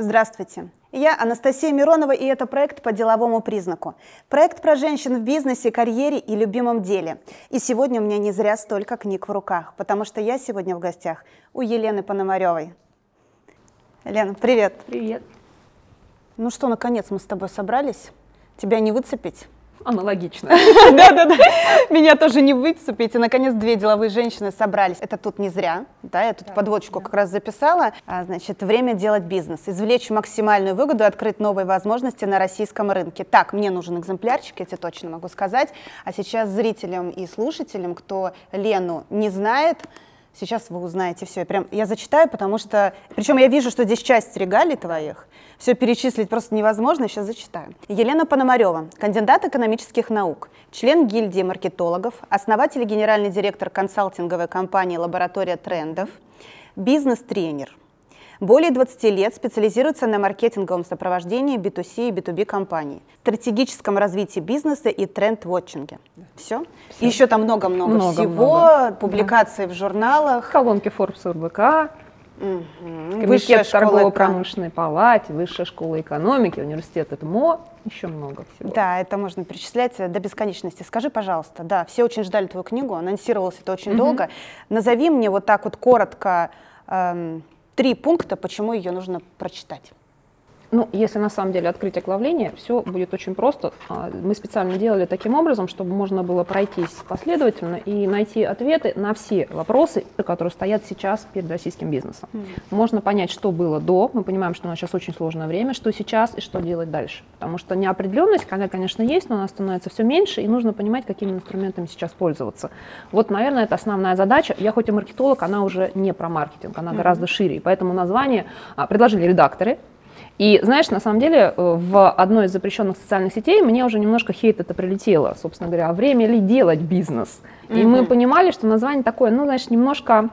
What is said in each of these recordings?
Здравствуйте. Я Анастасия Миронова, и это проект по деловому признаку. Проект про женщин в бизнесе, карьере и любимом деле. И сегодня у меня не зря столько книг в руках, потому что я сегодня в гостях у Елены Пономаревой. Лена, привет. Привет. Ну что, наконец мы с тобой собрались. Тебя не выцепить? Аналогично. Да-да-да. Меня тоже не выцепить. И, наконец, две деловые женщины собрались. Это тут не зря. Да, я тут подводочку как раз записала. А, значит, время делать бизнес. Извлечь максимальную выгоду и открыть новые возможности на российском рынке. Так, мне нужен экземплярчик, я тебе точно могу сказать. А сейчас зрителям и слушателям, кто Лену не знает, Сейчас вы узнаете все. Я, прям, я зачитаю, потому что... Причем я вижу, что здесь часть регалий твоих. Все перечислить просто невозможно. Сейчас зачитаю. Елена Пономарева, кандидат экономических наук, член гильдии маркетологов, основатель и генеральный директор консалтинговой компании «Лаборатория трендов», бизнес-тренер – более 20 лет специализируется на маркетинговом сопровождении B2C и B2B компаний, стратегическом развитии бизнеса и тренд-вотчинге. Все? Все. Еще там много-много всего, много. публикации да. в журналах. Колонки Forbes РБК, Угу. Комитет торгово-промышленной палате, Высшая школа экономики, университет ЭТМО, еще много всего. Да, это можно перечислять до бесконечности. Скажи, пожалуйста, да, все очень ждали твою книгу, анонсировалось это очень угу. долго. Назови мне вот так вот коротко эм, три пункта, почему ее нужно прочитать. Ну, если на самом деле открыть оглавление, все будет очень просто. А, мы специально делали таким образом, чтобы можно было пройтись последовательно и найти ответы на все вопросы, которые стоят сейчас перед российским бизнесом. Mm. Можно понять, что было до. Мы понимаем, что у нас сейчас очень сложное время, что сейчас и что делать дальше. Потому что неопределенность, она, конечно, есть, но она становится все меньше, и нужно понимать, какими инструментами сейчас пользоваться. Вот, наверное, это основная задача. Я хоть и маркетолог, она уже не про маркетинг, она mm-hmm. гораздо шире. И поэтому название а, предложили редакторы и знаешь, на самом деле э, в одной из запрещенных социальных сетей мне уже немножко хейт это прилетело, собственно говоря, а время ли делать бизнес? Mm-hmm. И мы понимали, что название такое, ну, знаешь, немножко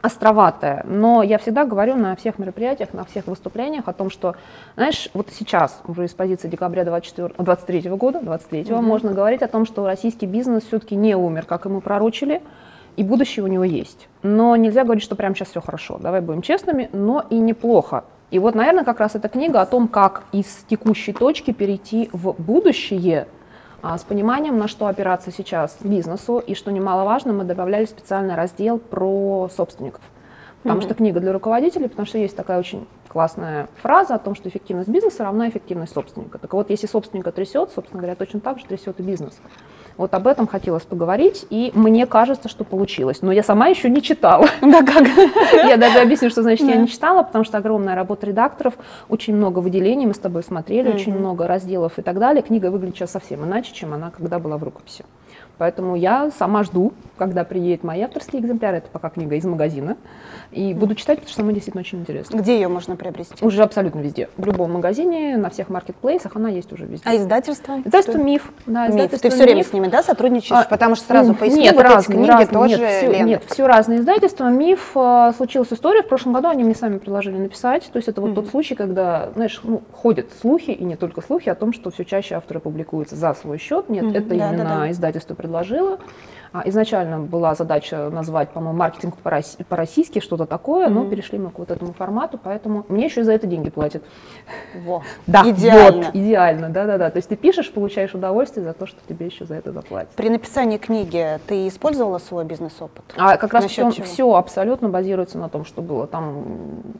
островатое, но я всегда говорю на всех мероприятиях, на всех выступлениях о том, что, знаешь, вот сейчас, уже из позиции декабря 24, 23 года, 23 mm-hmm. можно говорить о том, что российский бизнес все-таки не умер, как ему пророчили, и будущее у него есть. Но нельзя говорить, что прямо сейчас все хорошо. Давай будем честными, но и неплохо. И вот, наверное, как раз эта книга о том, как из текущей точки перейти в будущее а, с пониманием, на что опираться сейчас бизнесу, и что немаловажно, мы добавляли специальный раздел про собственников. Потому mm-hmm. что книга для руководителей, потому что есть такая очень классная фраза о том, что эффективность бизнеса равна эффективность собственника. Так вот, если собственника трясет, собственно говоря, точно так же трясет и бизнес. Вот об этом хотелось поговорить, и мне кажется, что получилось. Но я сама еще не читала. Да как? Я даже объясню, что значит я не читала, потому что огромная работа редакторов, очень много выделений, мы с тобой смотрели, очень много разделов и так далее. Книга выглядит сейчас совсем иначе, чем она когда была в рукописи. Поэтому я сама жду, когда приедет мои авторские экземпляры, это пока книга из магазина, и буду читать, потому что она действительно очень интересна. Где ее можно приобрести? Уже абсолютно везде. В любом магазине, на всех маркетплейсах она есть уже везде. А издательство? Издательство «Миф». Да, Миф. Ты все время с ними, да, сотрудничаешь? А, Потому что сразу поясню, нет, вот разные, книги разные, тоже нет, все, нет, все разные издательства. «Миф» э, случилась история, в прошлом году они мне сами предложили написать, то есть это вот mm-hmm. тот случай, когда, знаешь, ну, ходят слухи, и не только слухи, о том, что все чаще авторы публикуются за свой счет. Нет, mm-hmm. это да, именно да, да. издательство предложило. А, изначально была задача назвать, по-моему, маркетинг по-российски, что-то такое, mm-hmm. но перешли мы к вот этому формату, поэтому мне еще и за это деньги платят. Во, да, идеально. Вот, идеально, да-да-да. То есть ты пишешь, получаешь удовольствие за то, что тебе еще за это заплатят. При написании книги ты использовала свой бизнес-опыт? А как раз все, все абсолютно базируется на том, что было. Там,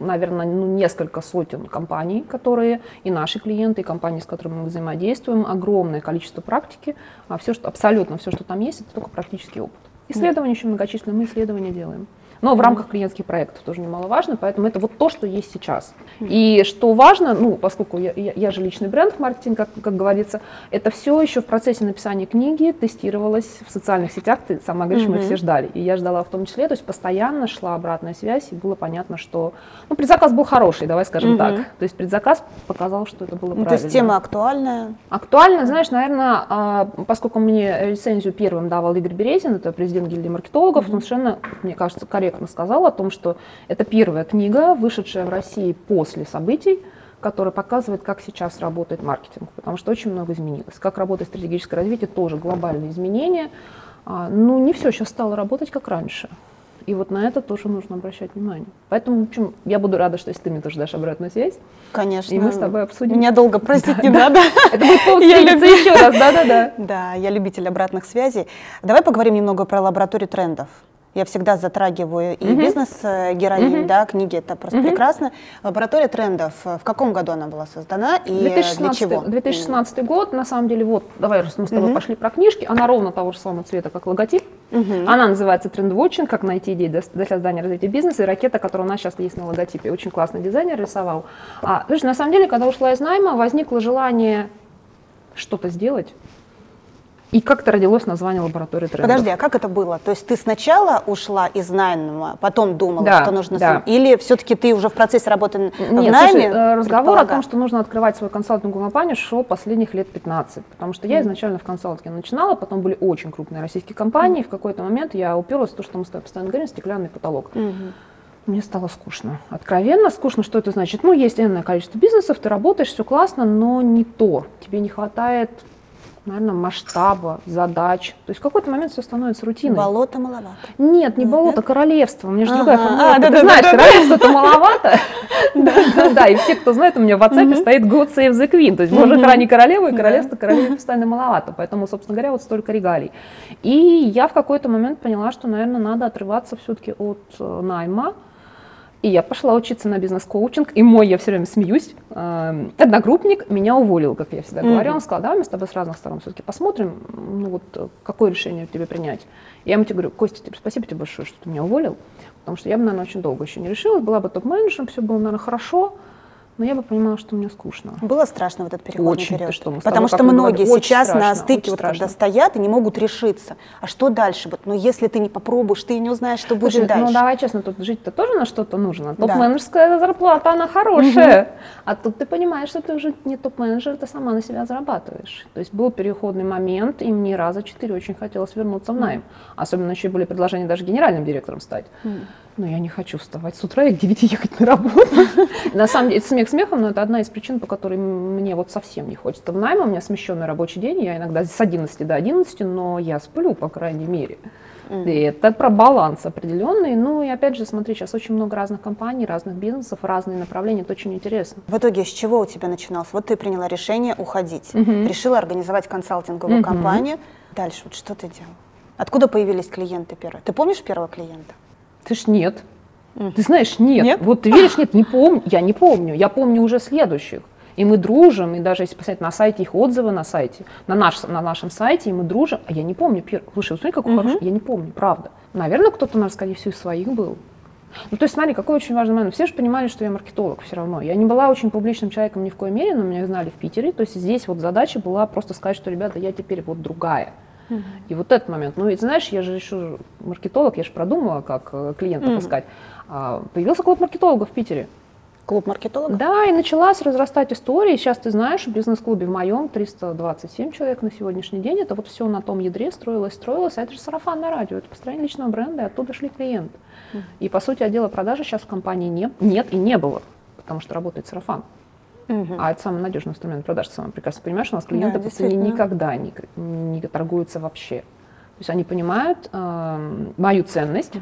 наверное, ну, несколько сотен компаний, которые и наши клиенты, и компании, с которыми мы взаимодействуем, огромное количество практики. А все, что, абсолютно все, что там есть, это только практически практический опыт. Исследования еще многочисленные, мы исследования делаем но в рамках клиентских проектов тоже немаловажно, поэтому это вот то, что есть сейчас. И что важно, ну, поскольку я, я, я же личный бренд в маркетинге, как, как говорится, это все еще в процессе написания книги тестировалось в социальных сетях, ты сама говоришь, мы все ждали, и я ждала в том числе, то есть постоянно шла обратная связь, и было понятно, что, ну, предзаказ был хороший, давай скажем так, то есть предзаказ показал, что это было ну, правильно. То есть тема актуальная? Актуальна, знаешь, наверное, а, поскольку мне лицензию первым давал Игорь Березин, это президент гильдии маркетологов, он совершенно, мне кажется, корректно корректно сказал о том, что это первая книга, вышедшая в России после событий, которая показывает, как сейчас работает маркетинг, потому что очень много изменилось. Как работает стратегическое развитие, тоже глобальные изменения. А, ну, не все сейчас стало работать как раньше. И вот на это тоже нужно обращать внимание. Поэтому, в общем, я буду рада, что если ты мне тоже дашь обратную связь. Конечно. И мы с тобой обсудим. Меня долго просить не надо. Это будет встретиться еще раз, да-да-да. Да, я любитель обратных связей. Давай поговорим немного про лабораторию трендов. Я всегда затрагиваю и Мгм. бизнес-героинь, Мгм. да, книги, это просто Мгм. прекрасно. Лаборатория трендов, э, в каком году она была создана и э, для 2016, чего? 2016 год, на самом деле, вот, давай раз мы с тобой Мгм. пошли про книжки, она ровно того же самого цвета, как логотип. Мгм. Она называется «Трендвотчинг. Как найти идеи для, создания развития бизнеса». И ракета, которая у нас сейчас есть на логотипе. Очень классный дизайнер рисовал. А, знаешь, на самом деле, когда ушла из найма, возникло желание что-то сделать. И как-то родилось название лаборатории трендов. Подожди, а как это было? То есть ты сначала ушла из найма, потом думала, Да, что нужно... да. Или все-таки ты уже в процессе работы в Нет, найме? слушай, э, разговор о том, что нужно открывать свою консалтинговую компанию, шел последних лет 15. Потому что я изначально в консалтинге начинала, потом были очень крупные российские компании. В какой-то момент я уперлась в то, что мы с тобой постоянно говорим, стеклянный потолок. Мгм. Мне стало скучно. Откровенно скучно. Что это значит? Ну, есть энное количество бизнесов, ты работаешь, все классно, но не то. Тебе не хватает, наверное, масштаба, задач. То есть в какой-то момент все становится рутиной. Болото маловато. Нет, не Нет, болото, нет? королевство. У меня же Ага. другая формулировка. А, Ты да-да-да-да-да. знаешь, королевство-то маловато. Да, да, и все, кто знает, у меня в WhatsApp стоит God Save the Queen. То есть Божья храни королеву, и Да. королевство королеве постоянно маловато. Поэтому, собственно говоря, вот столько регалий. И я в какой-то момент поняла, что, наверное, надо отрываться все-таки от э, найма. И я пошла учиться на бизнес-коучинг, и мой, я все время смеюсь, эм, одногруппник меня уволил, как я всегда говорю. Он сказал, давай мы с тобой с разных сторон все-таки посмотрим, ну вот э, какое решение тебе принять. Я ему тебе говорю, Костя, тебе спасибо тебе большое, что ты меня уволил, потому что я бы, наверное, очень долго еще не решилась, была бы топ-менеджером, все было, наверное, хорошо, но я бы понимала, что мне скучно. Было страшно в этот переходный Очень. период? Что, Потому что многие говорили, сейчас на страшно, стыке, очень вот когда страшно. стоят и не могут решиться. А что дальше? Вот, ну, если ты не попробуешь, ты не узнаешь, что будет Слушай, дальше. ну давай честно, тут жить-то тоже на что-то нужно. Да. Топ-менеджерская зарплата, она хорошая. А тут ты понимаешь, что ты уже не топ-менеджер, ты сама на себя зарабатываешь. То есть был переходный момент, и мне раза четыре очень хотелось вернуться в найм. Особенно еще были предложения даже генеральным директором стать. М. Но я не хочу вставать с утра и к 9 ехать на работу. На самом деле, это смех смехом, но это одна из причин, по которой мне вот совсем не хочется в найм. У меня смещенный рабочий день, я иногда с 11 до 11, но я сплю, по крайней мере. Мгм. И это про баланс определенный. Ну и опять же, смотри, сейчас очень много разных компаний, разных бизнесов, разные направления. Это очень интересно. В итоге с чего у тебя начиналось? Вот ты приняла решение уходить, Мгм. решила организовать консалтинговую Мгм. компанию. Дальше вот что ты делала? Откуда появились клиенты первые? Ты помнишь первого клиента? Ты ж нет. Ты знаешь, нет. Нет? Вот ты веришь, нет, не помню. Я не помню. Я помню уже следующих. И мы дружим, и даже если посмотреть на сайте их отзывы на сайте, на, наш, на нашем сайте, и мы дружим, а я не помню первый. Слушай, вот смотри, какой Мгм. хороший. Я не помню, правда. Наверное, кто-то, скорее всего, из своих был. Ну, то есть, смотри, какой очень важный момент. Все же понимали, что я маркетолог все равно. Я не была очень публичным человеком ни в коей мере, но меня знали в Питере. То есть здесь вот задача была просто сказать, что, ребята, я теперь вот другая. И вот этот момент. Ну, и знаешь, я же еще маркетолог, я же продумала, как э, клиентов Мгм. искать. А, появился клуб маркетологов в Питере. Клуб маркетологов? Да, и началась разрастать история. И Сейчас ты знаешь, в бизнес-клубе в моем 327 человек на сегодняшний день. Это вот все на том ядре строилось, строилось. А это же сарафанное радио, это построение личного бренда, и оттуда шли клиенты. И, по сути, отдела продажи сейчас в компании не, нет и не было, потому что работает сарафан. Мгм. А это самый надежный инструмент продаж. Ты сама прекрасно понимаешь, у нас клиенты Да, по цене никогда не, не торгуются вообще. То есть они понимают эм, мою ценность,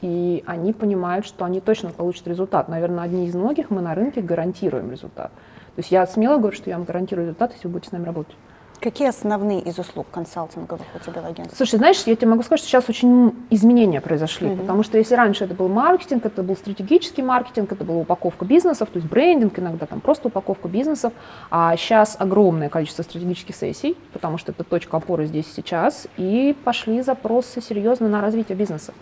и они понимают, что они точно получат результат. Наверное, одни из многих мы на рынке гарантируем результат. То есть я смело говорю, что я вам гарантирую результат, если вы будете с нами работать. Какие основные из услуг консалтинговых у тебя в агентстве? Слушай, знаешь, я тебе могу сказать, что сейчас очень изменения произошли, Мгм. потому что если раньше это был маркетинг, это был стратегический маркетинг, это была упаковка бизнесов, то есть брендинг, иногда там просто упаковка бизнесов, а сейчас огромное количество стратегических сессий, потому что это точка опоры здесь и сейчас, и пошли запросы серьезно на развитие бизнеса.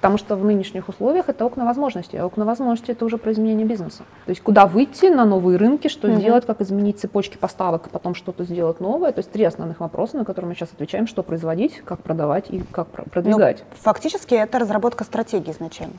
Потому что в нынешних условиях это окна возможностей, а окна возможностей это уже про изменение бизнеса. То есть куда выйти на новые рынки, что Мгм. сделать, как изменить цепочки поставок, и потом что-то сделать новое. То есть три основных вопроса, на которые мы сейчас отвечаем, что производить, как продавать и как про- Ну, продвигать. фактически это разработка стратегии изначально.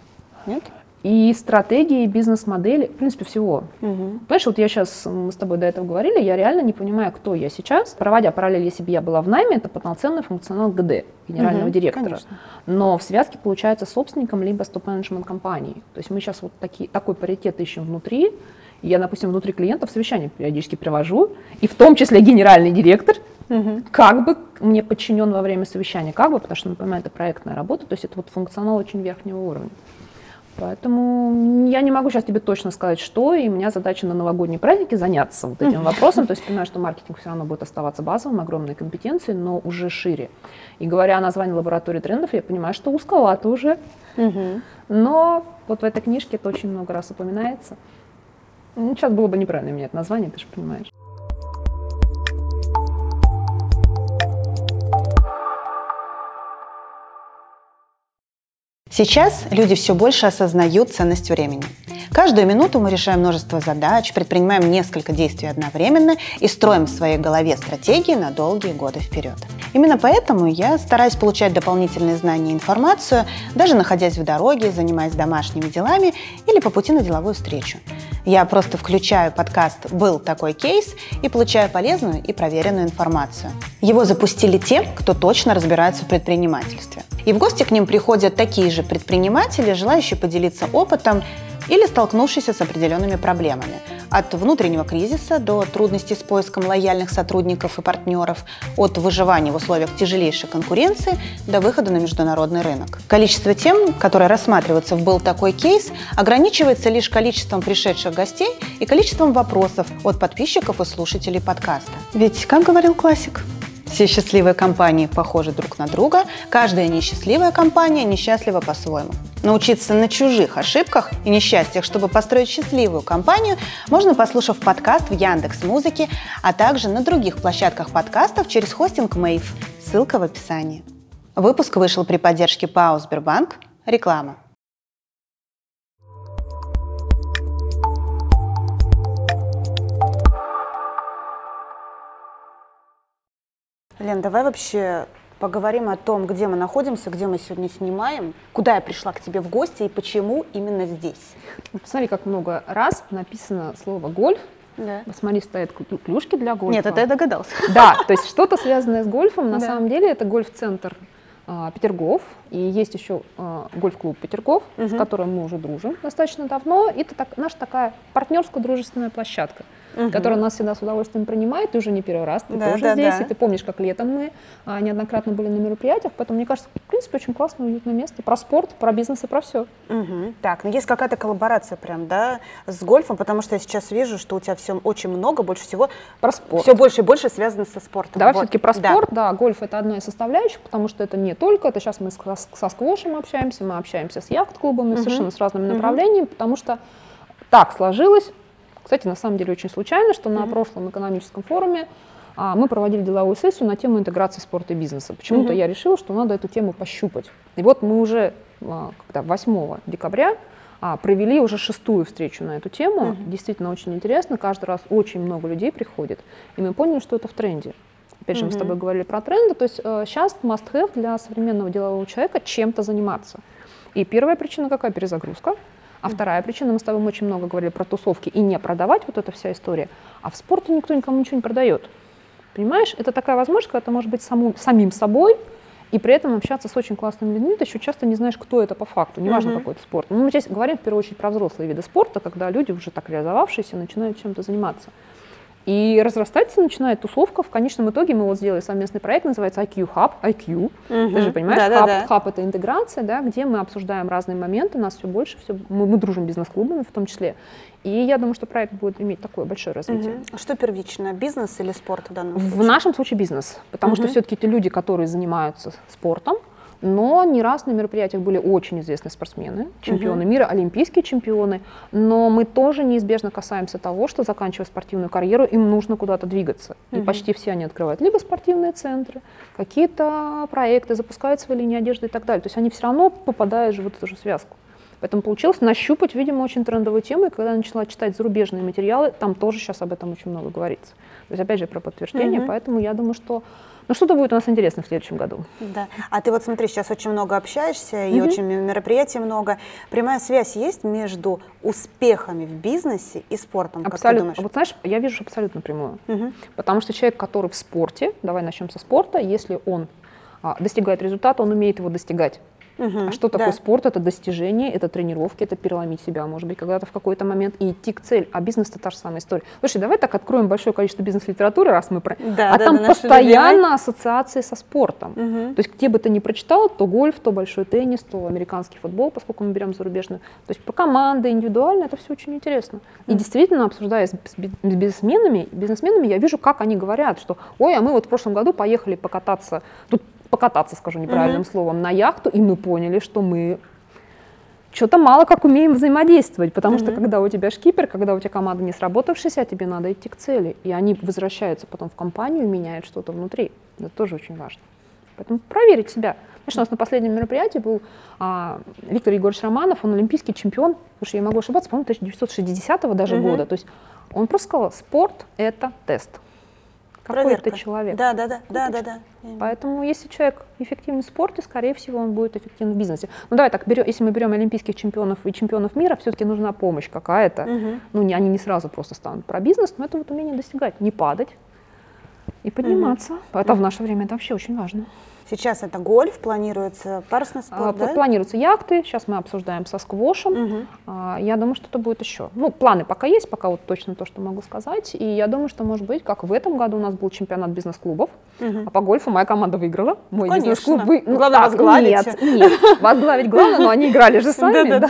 Нет? И стратегии, бизнес-модели, в принципе, всего. Мгм. Понимаешь, вот я сейчас, мы с тобой до этого говорили, я реально не понимаю, кто я сейчас. Проводя параллель, если бы я была в найме, это полноценный функционал ГД, генерального Мгм, директора. конечно. Но в связке получается собственником либо с топ-менеджмент компании. То есть мы сейчас вот такие, такой паритет ищем внутри. И Я, допустим, внутри клиентов совещания периодически привожу, и в том числе генеральный директор угу. как бы мне подчинен во время совещания, как бы, потому что, напоминаю, это проектная работа, то есть это вот функционал очень верхнего уровня. Поэтому я не могу сейчас тебе точно сказать, что, и у меня задача на новогодние праздники заняться вот этим вопросом. То есть понимаю, что маркетинг все равно будет оставаться базовым, огромной компетенцией, но уже шире. И говоря о названии лаборатории трендов, я понимаю, что узковато уже. Но вот в этой книжке это очень много раз упоминается. Сейчас было бы неправильно менять название, ты же понимаешь. Сейчас люди все больше осознают ценность времени. Каждую минуту мы решаем множество задач, предпринимаем несколько действий одновременно и строим в своей голове стратегии на долгие годы вперед. Именно поэтому я стараюсь получать дополнительные знания и информацию, даже находясь в дороге, занимаясь домашними делами или по пути на деловую встречу. Я просто включаю подкаст «Был такой кейс» и получаю полезную и проверенную информацию. Его запустили те, кто точно разбирается в предпринимательстве. И в гости к ним приходят такие же предприниматели, желающие поделиться опытом или столкнувшиеся с определенными проблемами. От внутреннего кризиса до трудностей с поиском лояльных сотрудников и партнеров, от выживания в условиях тяжелейшей конкуренции до выхода на международный рынок. Количество тем, которые рассматриваются в «Был такой кейс», ограничивается лишь количеством пришедших гостей и количеством вопросов от подписчиков и слушателей подкаста. Ведь, как говорил классик, все счастливые компании похожи друг на друга, каждая несчастливая компания несчастлива по-своему. Научиться на чужих ошибках и несчастьях, чтобы построить счастливую компанию, можно, послушав подкаст в Яндекс Музыке, а также на других площадках подкастов через хостинг Мэйв. Ссылка в описании. Выпуск вышел при поддержке ПАО «Сбербанк». Реклама. Лен, давай вообще поговорим о том, где мы находимся, где мы сегодня снимаем, куда я пришла к тебе в гости и почему именно здесь. Посмотри, как много раз написано слово «гольф». Да. Посмотри, стоят клюшки для гольфа. Нет, это я догадался. Да, то есть что-то связанное с гольфом. На да. самом деле это гольф-центр а, Петергоф, и есть еще а, гольф-клуб Петергоф, угу. с которым мы уже дружим достаточно давно. Это так, наша такая партнерская дружественная площадка угу. который нас всегда с удовольствием принимает, ты уже не первый раз, ты да, тоже да, здесь, да. и ты помнишь, как летом мы а, неоднократно были на мероприятиях, поэтому, мне кажется, в принципе, очень классное, уютное место, про спорт, про бизнес и про все. Угу. Так, ну есть какая-то коллаборация прям, да, с гольфом, потому что я сейчас вижу, что у тебя все очень много, больше всего про спорт. Все больше и больше связано со спортом. Давай вот. все-таки про спорт, да. да, гольф это одна из составляющих, потому что это не только, это сейчас мы со, со сквошем общаемся, мы общаемся с яхт-клубами, угу. совершенно с разными угу. направлениями, потому что так сложилось, кстати, на самом деле очень случайно, что на прошлом экономическом форуме а, мы проводили деловую сессию на тему интеграции спорта и бизнеса. Почему-то я решила, что надо эту тему пощупать. И вот мы уже а, когда, 8 декабря а, провели уже шестую встречу на эту тему. Действительно очень интересно. Каждый раз очень много людей приходит. И мы поняли, что это в тренде. Опять же, мы с тобой говорили про тренды. То есть э, сейчас must-have для современного делового человека чем-то заниматься. И первая причина какая? Перезагрузка. А вторая причина, мы с тобой очень много говорили про тусовки и не продавать вот эта вся история, а в спорте никто никому ничего не продает. Понимаешь, это такая возможность, когда ты можешь быть саму, самим собой, и при этом общаться с очень классными людьми, ты еще часто не знаешь, кто это по факту, неважно uh-huh. какой это спорт. Ну, мы здесь говорим в первую очередь про взрослые виды спорта, когда люди уже так реализовавшиеся начинают чем-то заниматься. И разрастаться начинает тусовка. В конечном итоге мы вот сделали совместный проект, называется IQ Hub, IQ. Угу. Ты же понимаешь, да, Hub, да, да. Hub это интеграция, да, где мы обсуждаем разные моменты, нас все больше, все, мы, мы дружим бизнес-клубами в том числе. И я думаю, что проект будет иметь такое большое развитие. Угу. Что первично, бизнес или спорт в данном случае? В нашем случае бизнес, потому угу. что все-таки те люди, которые занимаются спортом, но не раз на мероприятиях были очень известные спортсмены, чемпионы угу. мира, олимпийские чемпионы. Но мы тоже неизбежно касаемся того, что заканчивая спортивную карьеру, им нужно куда-то двигаться. Угу. И почти все они открывают либо спортивные центры, какие-то проекты, запускают свои линии одежды и так далее. То есть они все равно попадают в эту же связку. Поэтому получилось нащупать, видимо, очень трендовую тему. И когда я начала читать зарубежные материалы, там тоже сейчас об этом очень много говорится. То есть, опять же, про подтверждение. Угу. Поэтому я думаю, что ну, что-то будет у нас интересно в следующем году. Да. А ты вот смотри, сейчас очень много общаешься, и очень мероприятий много. Прямая связь есть между успехами в бизнесе и спортом, абсолютно. как ты думаешь? Вот знаешь, я вижу абсолютно прямую. Угу. Потому что человек, который в спорте, давай начнем со спорта, если он а, достигает результата, он умеет его достигать. Мгм, А что такое да. спорт? Это достижение, это тренировки, это переломить себя, может быть, когда-то в какой-то момент и идти к цели. А бизнес это та же самая история. Слушай, давай так откроем большое количество бизнес-литературы, раз мы про... Да, а да, там да, постоянно ассоциации со спортом. Мгм. То есть где бы ты ни прочитал, то гольф, то большой теннис, то американский футбол, поскольку мы берем зарубежную. То есть по команды, индивидуально, это все очень интересно. И действительно, обсуждая с бизнесменами, бизнесменами, я вижу, как они говорят, что, ой, а мы вот в прошлом году поехали покататься, тут покататься, скажу неправильным словом, на яхту, и мы поняли, что мы что-то мало как умеем взаимодействовать, потому что когда у тебя шкипер, когда у тебя команда не сработавшаяся, а тебе надо идти к цели, и они возвращаются потом в компанию и меняют что-то внутри. Это тоже очень важно. Поэтому проверить себя. Знаешь, у нас на последнем мероприятии был а, Виктор Егорович Романов, он олимпийский чемпион, слушай, я могу ошибаться, по-моему, 1960 даже Мгм. года. То есть он просто сказал, спорт – это тест. Какой Проверка. ты человек. Да, да, да, да, да, точно. да. Поэтому если человек эффективен в спорте, скорее всего, он будет эффективен в бизнесе. Ну давай так, берем, если мы берем олимпийских чемпионов и чемпионов мира, все-таки нужна помощь какая-то. Мгм. Ну, не, они не сразу просто станут про бизнес, но это вот умение достигать, не падать и подниматься. Это в наше время это вообще очень важно. Сейчас это гольф, планируется парусный А, спорт, пла- да? Планируются яхты, сейчас мы обсуждаем со сквошем. Мгм. А, Я думаю, что это будет еще. Ну, планы пока есть, пока вот точно то, что могу сказать. И я думаю, что, может быть, как в этом году у нас был чемпионат бизнес-клубов, Мгм. а по гольфу моя команда выиграла. Мой Конечно. бизнес-клуб вы... Главное, возглавить. Нет, нет. Возглавить главное, но они играли же сами.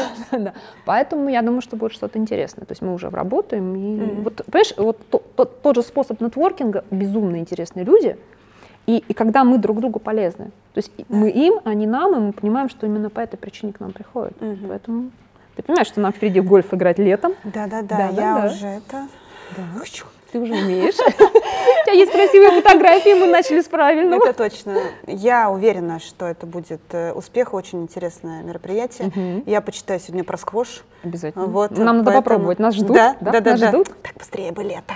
Поэтому я думаю, что будет что-то интересное. То есть мы уже работаем. И вот, понимаешь, вот то- тот, тот же способ нетворкинга, безумно интересные люди, и, и когда мы друг другу полезны. То есть и мы им, они нам, и мы понимаем, что именно по этой причине к нам приходят. Мгм. Поэтому ты понимаешь, что нам впереди гольф играть летом. Да, да, да, Да, да, я да. уже это... Хочу. Ты уже умеешь. У тебя есть красивые фотографии, мы начали с правильного. Это точно. Я уверена, что это будет э, успех, очень интересное мероприятие. Я почитаю сегодня про сквош. Обязательно. Вот, Нам надо поэтому- попробовать. Нас ждут. Да, да, да, Нас да. ждут. Так быстрее бы лето.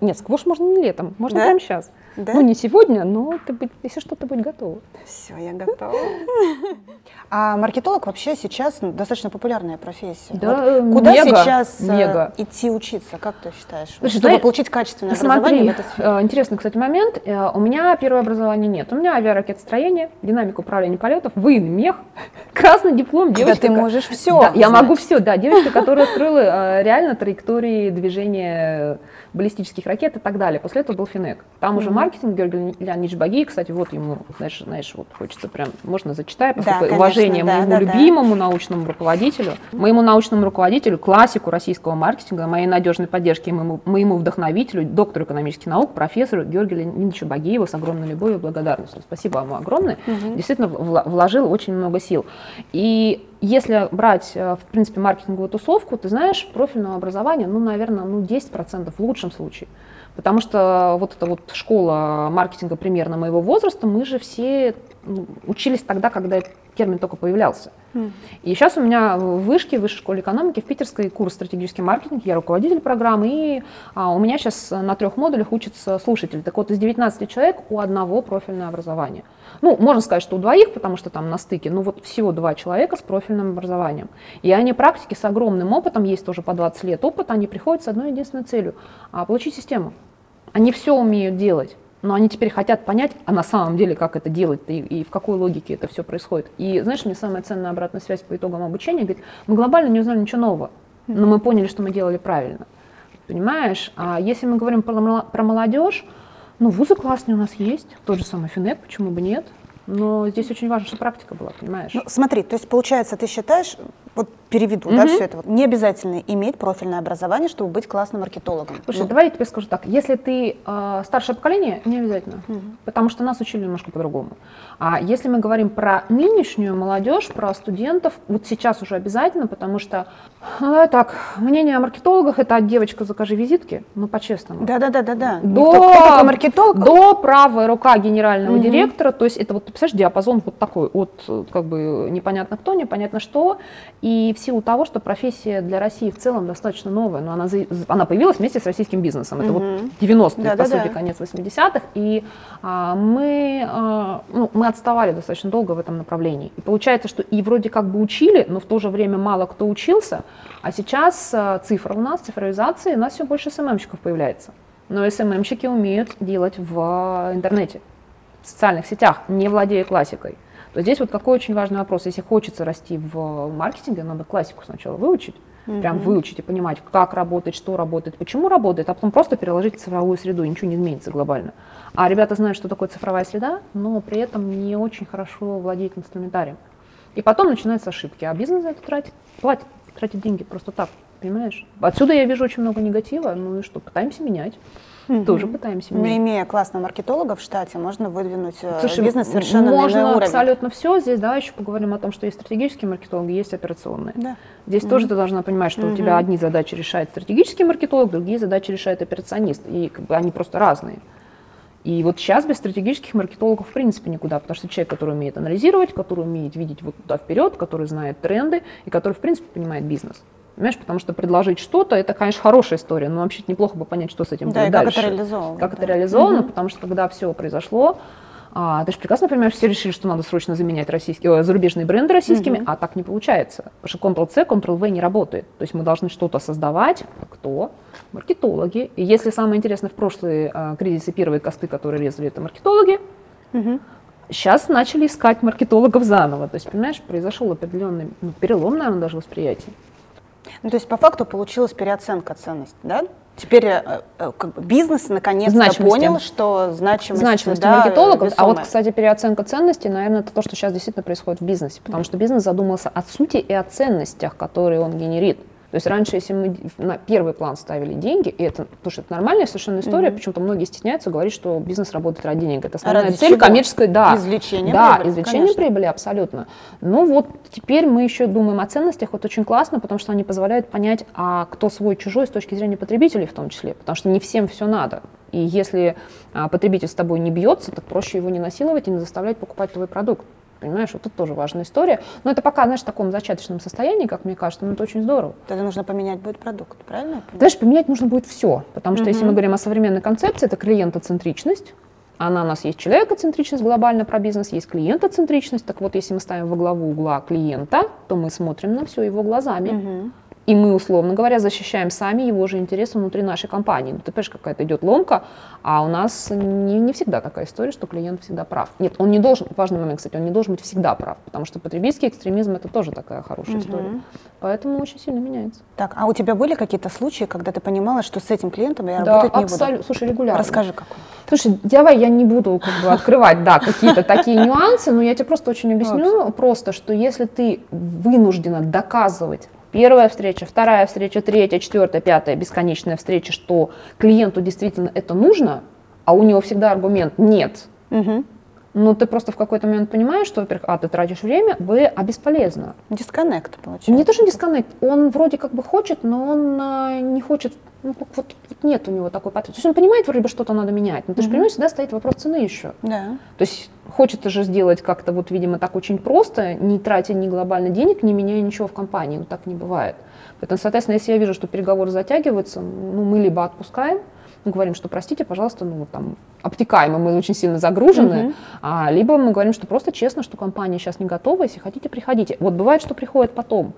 Нет, сквош можно не летом, можно Да? прямо сейчас. Да? Ну, не сегодня, но ты если что-то будет готово. Все, я готова. А маркетолог вообще сейчас достаточно популярная профессия. Да, Вот куда мега, сейчас э, мега. идти учиться, как ты считаешь? Слушай, чтобы знаешь, получить качественное образование Смотри, в этой сфере. э, интересный, кстати, момент. Э, У меня первое образование нет. У меня авиаракетостроение, динамика управления полетов, военный мех, красный диплом, Да девочка. ты ко- можешь все. Да, я могу все, да. Девочка, которая строила реально траектории движения баллистических ракет и так далее. После этого был Финек. Там уже маркетинг, Георгий Леонидович Баги, кстати, вот ему, знаешь, знаешь, вот хочется прям, можно зачитать, поскольку конечно, уважение да, моему да, да. любимому научному руководителю, моему научному руководителю, классику российского маркетинга, моей надежной поддержке моему, моему вдохновителю, доктору экономических наук, профессору Георгию Леонидовичу Багиеву с огромной любовью и благодарностью. Спасибо вам огромное. Действительно вла- вложил очень много сил. И если брать, э, в принципе, маркетинговую тусовку, ты знаешь, профильного образования, ну, наверное, ну, 10% в лучшем случае. Потому что вот эта вот школа маркетинга примерно моего возраста, мы же все учились тогда, когда этот термин только появлялся. И сейчас у меня в вышке, в высшей школе экономики, в питерской курс стратегический маркетинг, я руководитель программы, и а, у меня сейчас на трех модулях учатся слушатели. Так вот, из 19 человек у одного профильное образование. Ну, можно сказать, что у двоих, потому что там на стыке, ну вот всего два человека с профильным образованием. И они практики с огромным опытом, есть тоже по 20 лет опыт, они приходят с одной единственной целью а, – получить систему. Они все умеют делать, но они теперь хотят понять, а на самом деле как это делать и, и в какой логике это все происходит. И знаешь, мне самая ценная обратная связь по итогам обучения говорит, мы глобально не узнали ничего нового, но мы поняли, что мы делали правильно. Понимаешь? А если мы говорим про, молодежь, ну, вузы классные у нас есть, тот же самый Финек, почему бы нет? Но здесь очень важно, чтобы практика была, понимаешь? Ну, смотри, то есть получается, ты считаешь, вот переведу, да, Мгм. все это, не обязательно иметь профильное образование, чтобы быть классным маркетологом. Слушай, Ну, давай я тебе скажу так. Если ты э, старшее поколение, не обязательно. Потому что нас учили немножко по-другому. А если мы говорим про нынешнюю молодежь, про студентов, вот сейчас уже обязательно, потому что, давай так, мнение о маркетологах это от девочка закажи визитки, ну по-честному. Да-да-да-да. До, Кто, кто такой маркетолог? до правая рука генерального Мгм. директора, то есть это вот, ты представляешь, диапазон вот такой, от э, как бы непонятно кто, непонятно что, и в силу того, что профессия для России в целом достаточно новая, но она, она появилась вместе с российским бизнесом, это вот Мгм. 90-е, по Да-да-да. сути, конец 80-х, и а, мы, а, ну, мы отставали достаточно долго в этом направлении. И получается, что и вроде как бы учили, но в то же время мало кто учился, а сейчас а, цифра у нас, цифровизация, у нас все больше СММщиков появляется. Но СММщики умеют делать в интернете, в социальных сетях, не владея классикой. То здесь вот какой очень важный вопрос. Если хочется расти в маркетинге, надо классику сначала выучить, mm-hmm. прям выучить и понимать, как работает, что работает, почему работает, а потом просто переложить в цифровую среду, ничего не изменится глобально. А ребята знают, что такое цифровая среда, но при этом не очень хорошо владеют инструментарием. И потом начинаются ошибки, а бизнес за это тратит, платит, тратит деньги просто так, понимаешь? Отсюда я вижу очень много негатива, ну и что, пытаемся менять. Угу. Тоже пытаемся менять. Но имея классного маркетолога в штате, можно выдвинуть э, Слушай, бизнес совершенно можно на уровень. абсолютно все. Здесь давай еще поговорим о том, что есть стратегические маркетологи, есть операционные. Да. Здесь угу. тоже ты должна понимать, что угу. у тебя одни задачи решает стратегический маркетолог, другие задачи решает операционист. И как бы они просто разные. И вот сейчас без стратегических маркетологов в принципе никуда, потому что человек, который умеет анализировать, который умеет видеть вот туда вперед, который знает тренды и который в принципе понимает бизнес. Понимаешь, потому что предложить что-то, это, конечно, хорошая история, но вообще неплохо бы понять, что с этим да, будет и дальше. как это реализовано. Как да. это реализовано, угу. потому что когда все произошло, а, ты же прекрасно понимаешь, все решили, что надо срочно заменять российские, э, зарубежные бренды российскими, угу. а так не получается. Потому что Ctrl-C, Ctrl-V не работает. То есть мы должны что-то создавать. Кто? Маркетологи. И если самое интересное, в прошлые э, кризисы первые косты, которые резали, это маркетологи, угу. сейчас начали искать маркетологов заново. То есть, понимаешь, произошел определенный ну, перелом, наверное, даже восприятия. Ну, то есть по факту получилась переоценка ценности, да? Теперь э, э, как бы, бизнес наконец-то понял, что значимость, значимость да, маркетологов. Весомая. А вот, кстати, переоценка ценностей, наверное, это то, что сейчас действительно происходит в бизнесе. Потому что бизнес задумался о сути и о ценностях, которые он генерит. То есть раньше, если мы на первый план ставили деньги, и это, потому что это нормальная совершенно история, mm-hmm. почему-то многие стесняются говорить, что бизнес работает ради денег. Это основная а цель чего? коммерческая, да. Извлечение да, прибыли. извлечение конечно. прибыли, абсолютно. Ну вот теперь мы еще думаем о ценностях, вот очень классно, потому что они позволяют понять, а кто свой, чужой с точки зрения потребителей в том числе, потому что не всем все надо. И если а, потребитель с тобой не бьется, так проще его не насиловать и не заставлять покупать твой продукт. Понимаешь, вот это тоже важная история. Но это пока, знаешь, в таком зачаточном состоянии, как мне кажется, но это очень здорово. Тогда нужно поменять будет продукт, правильно? Знаешь, поменять нужно будет все. Потому что угу. если мы говорим о современной концепции, это клиентоцентричность. Она у нас есть человекоцентричность глобально про бизнес, есть клиентоцентричность. Так вот, если мы ставим во главу угла клиента, то мы смотрим на все его глазами. Угу. И мы, условно говоря, защищаем сами его же интересы внутри нашей компании. Ну, ты понимаешь, какая-то идет ломка, а у нас не, не всегда такая история, что клиент всегда прав. Нет, он не должен, важный момент, кстати, он не должен быть всегда прав, потому что потребительский экстремизм это тоже такая хорошая угу. история. Поэтому очень сильно меняется. Так, а у тебя были какие-то случаи, когда ты понимала, что с этим клиентом я да, работать не абсолютно. буду? Слушай, регулярно. Расскажи, какой. Слушай, давай я не буду как бы открывать, да, какие-то такие нюансы, но я тебе просто очень объясню, просто, что если ты вынуждена доказывать Первая встреча, вторая встреча, третья, четвертая, пятая, бесконечная встреча, что клиенту действительно это нужно, а у него всегда аргумент «нет». Угу. Но ты просто в какой-то момент понимаешь, что, во-первых, а, ты тратишь время, б, а бесполезно. Дисконнект, получается. Не то, что дисконнект, он вроде как бы хочет, но он а, не хочет ну, вот, вот нет у него такой потребности. То есть он понимает, вроде бы что-то надо менять, но ты mm-hmm. же понимаешь, всегда стоит вопрос цены еще. Да. То есть хочется же сделать как-то вот, видимо, так очень просто, не тратя ни глобально денег, не меняя ничего в компании, но так не бывает. Поэтому, соответственно, если я вижу, что переговоры затягиваются, ну, мы либо отпускаем, мы говорим, что простите, пожалуйста, ну там обтекаемо, мы очень сильно загружены, uh-huh. а, либо мы говорим, что просто честно, что компания сейчас не готова, если хотите, приходите. Вот бывает, что приходит потом.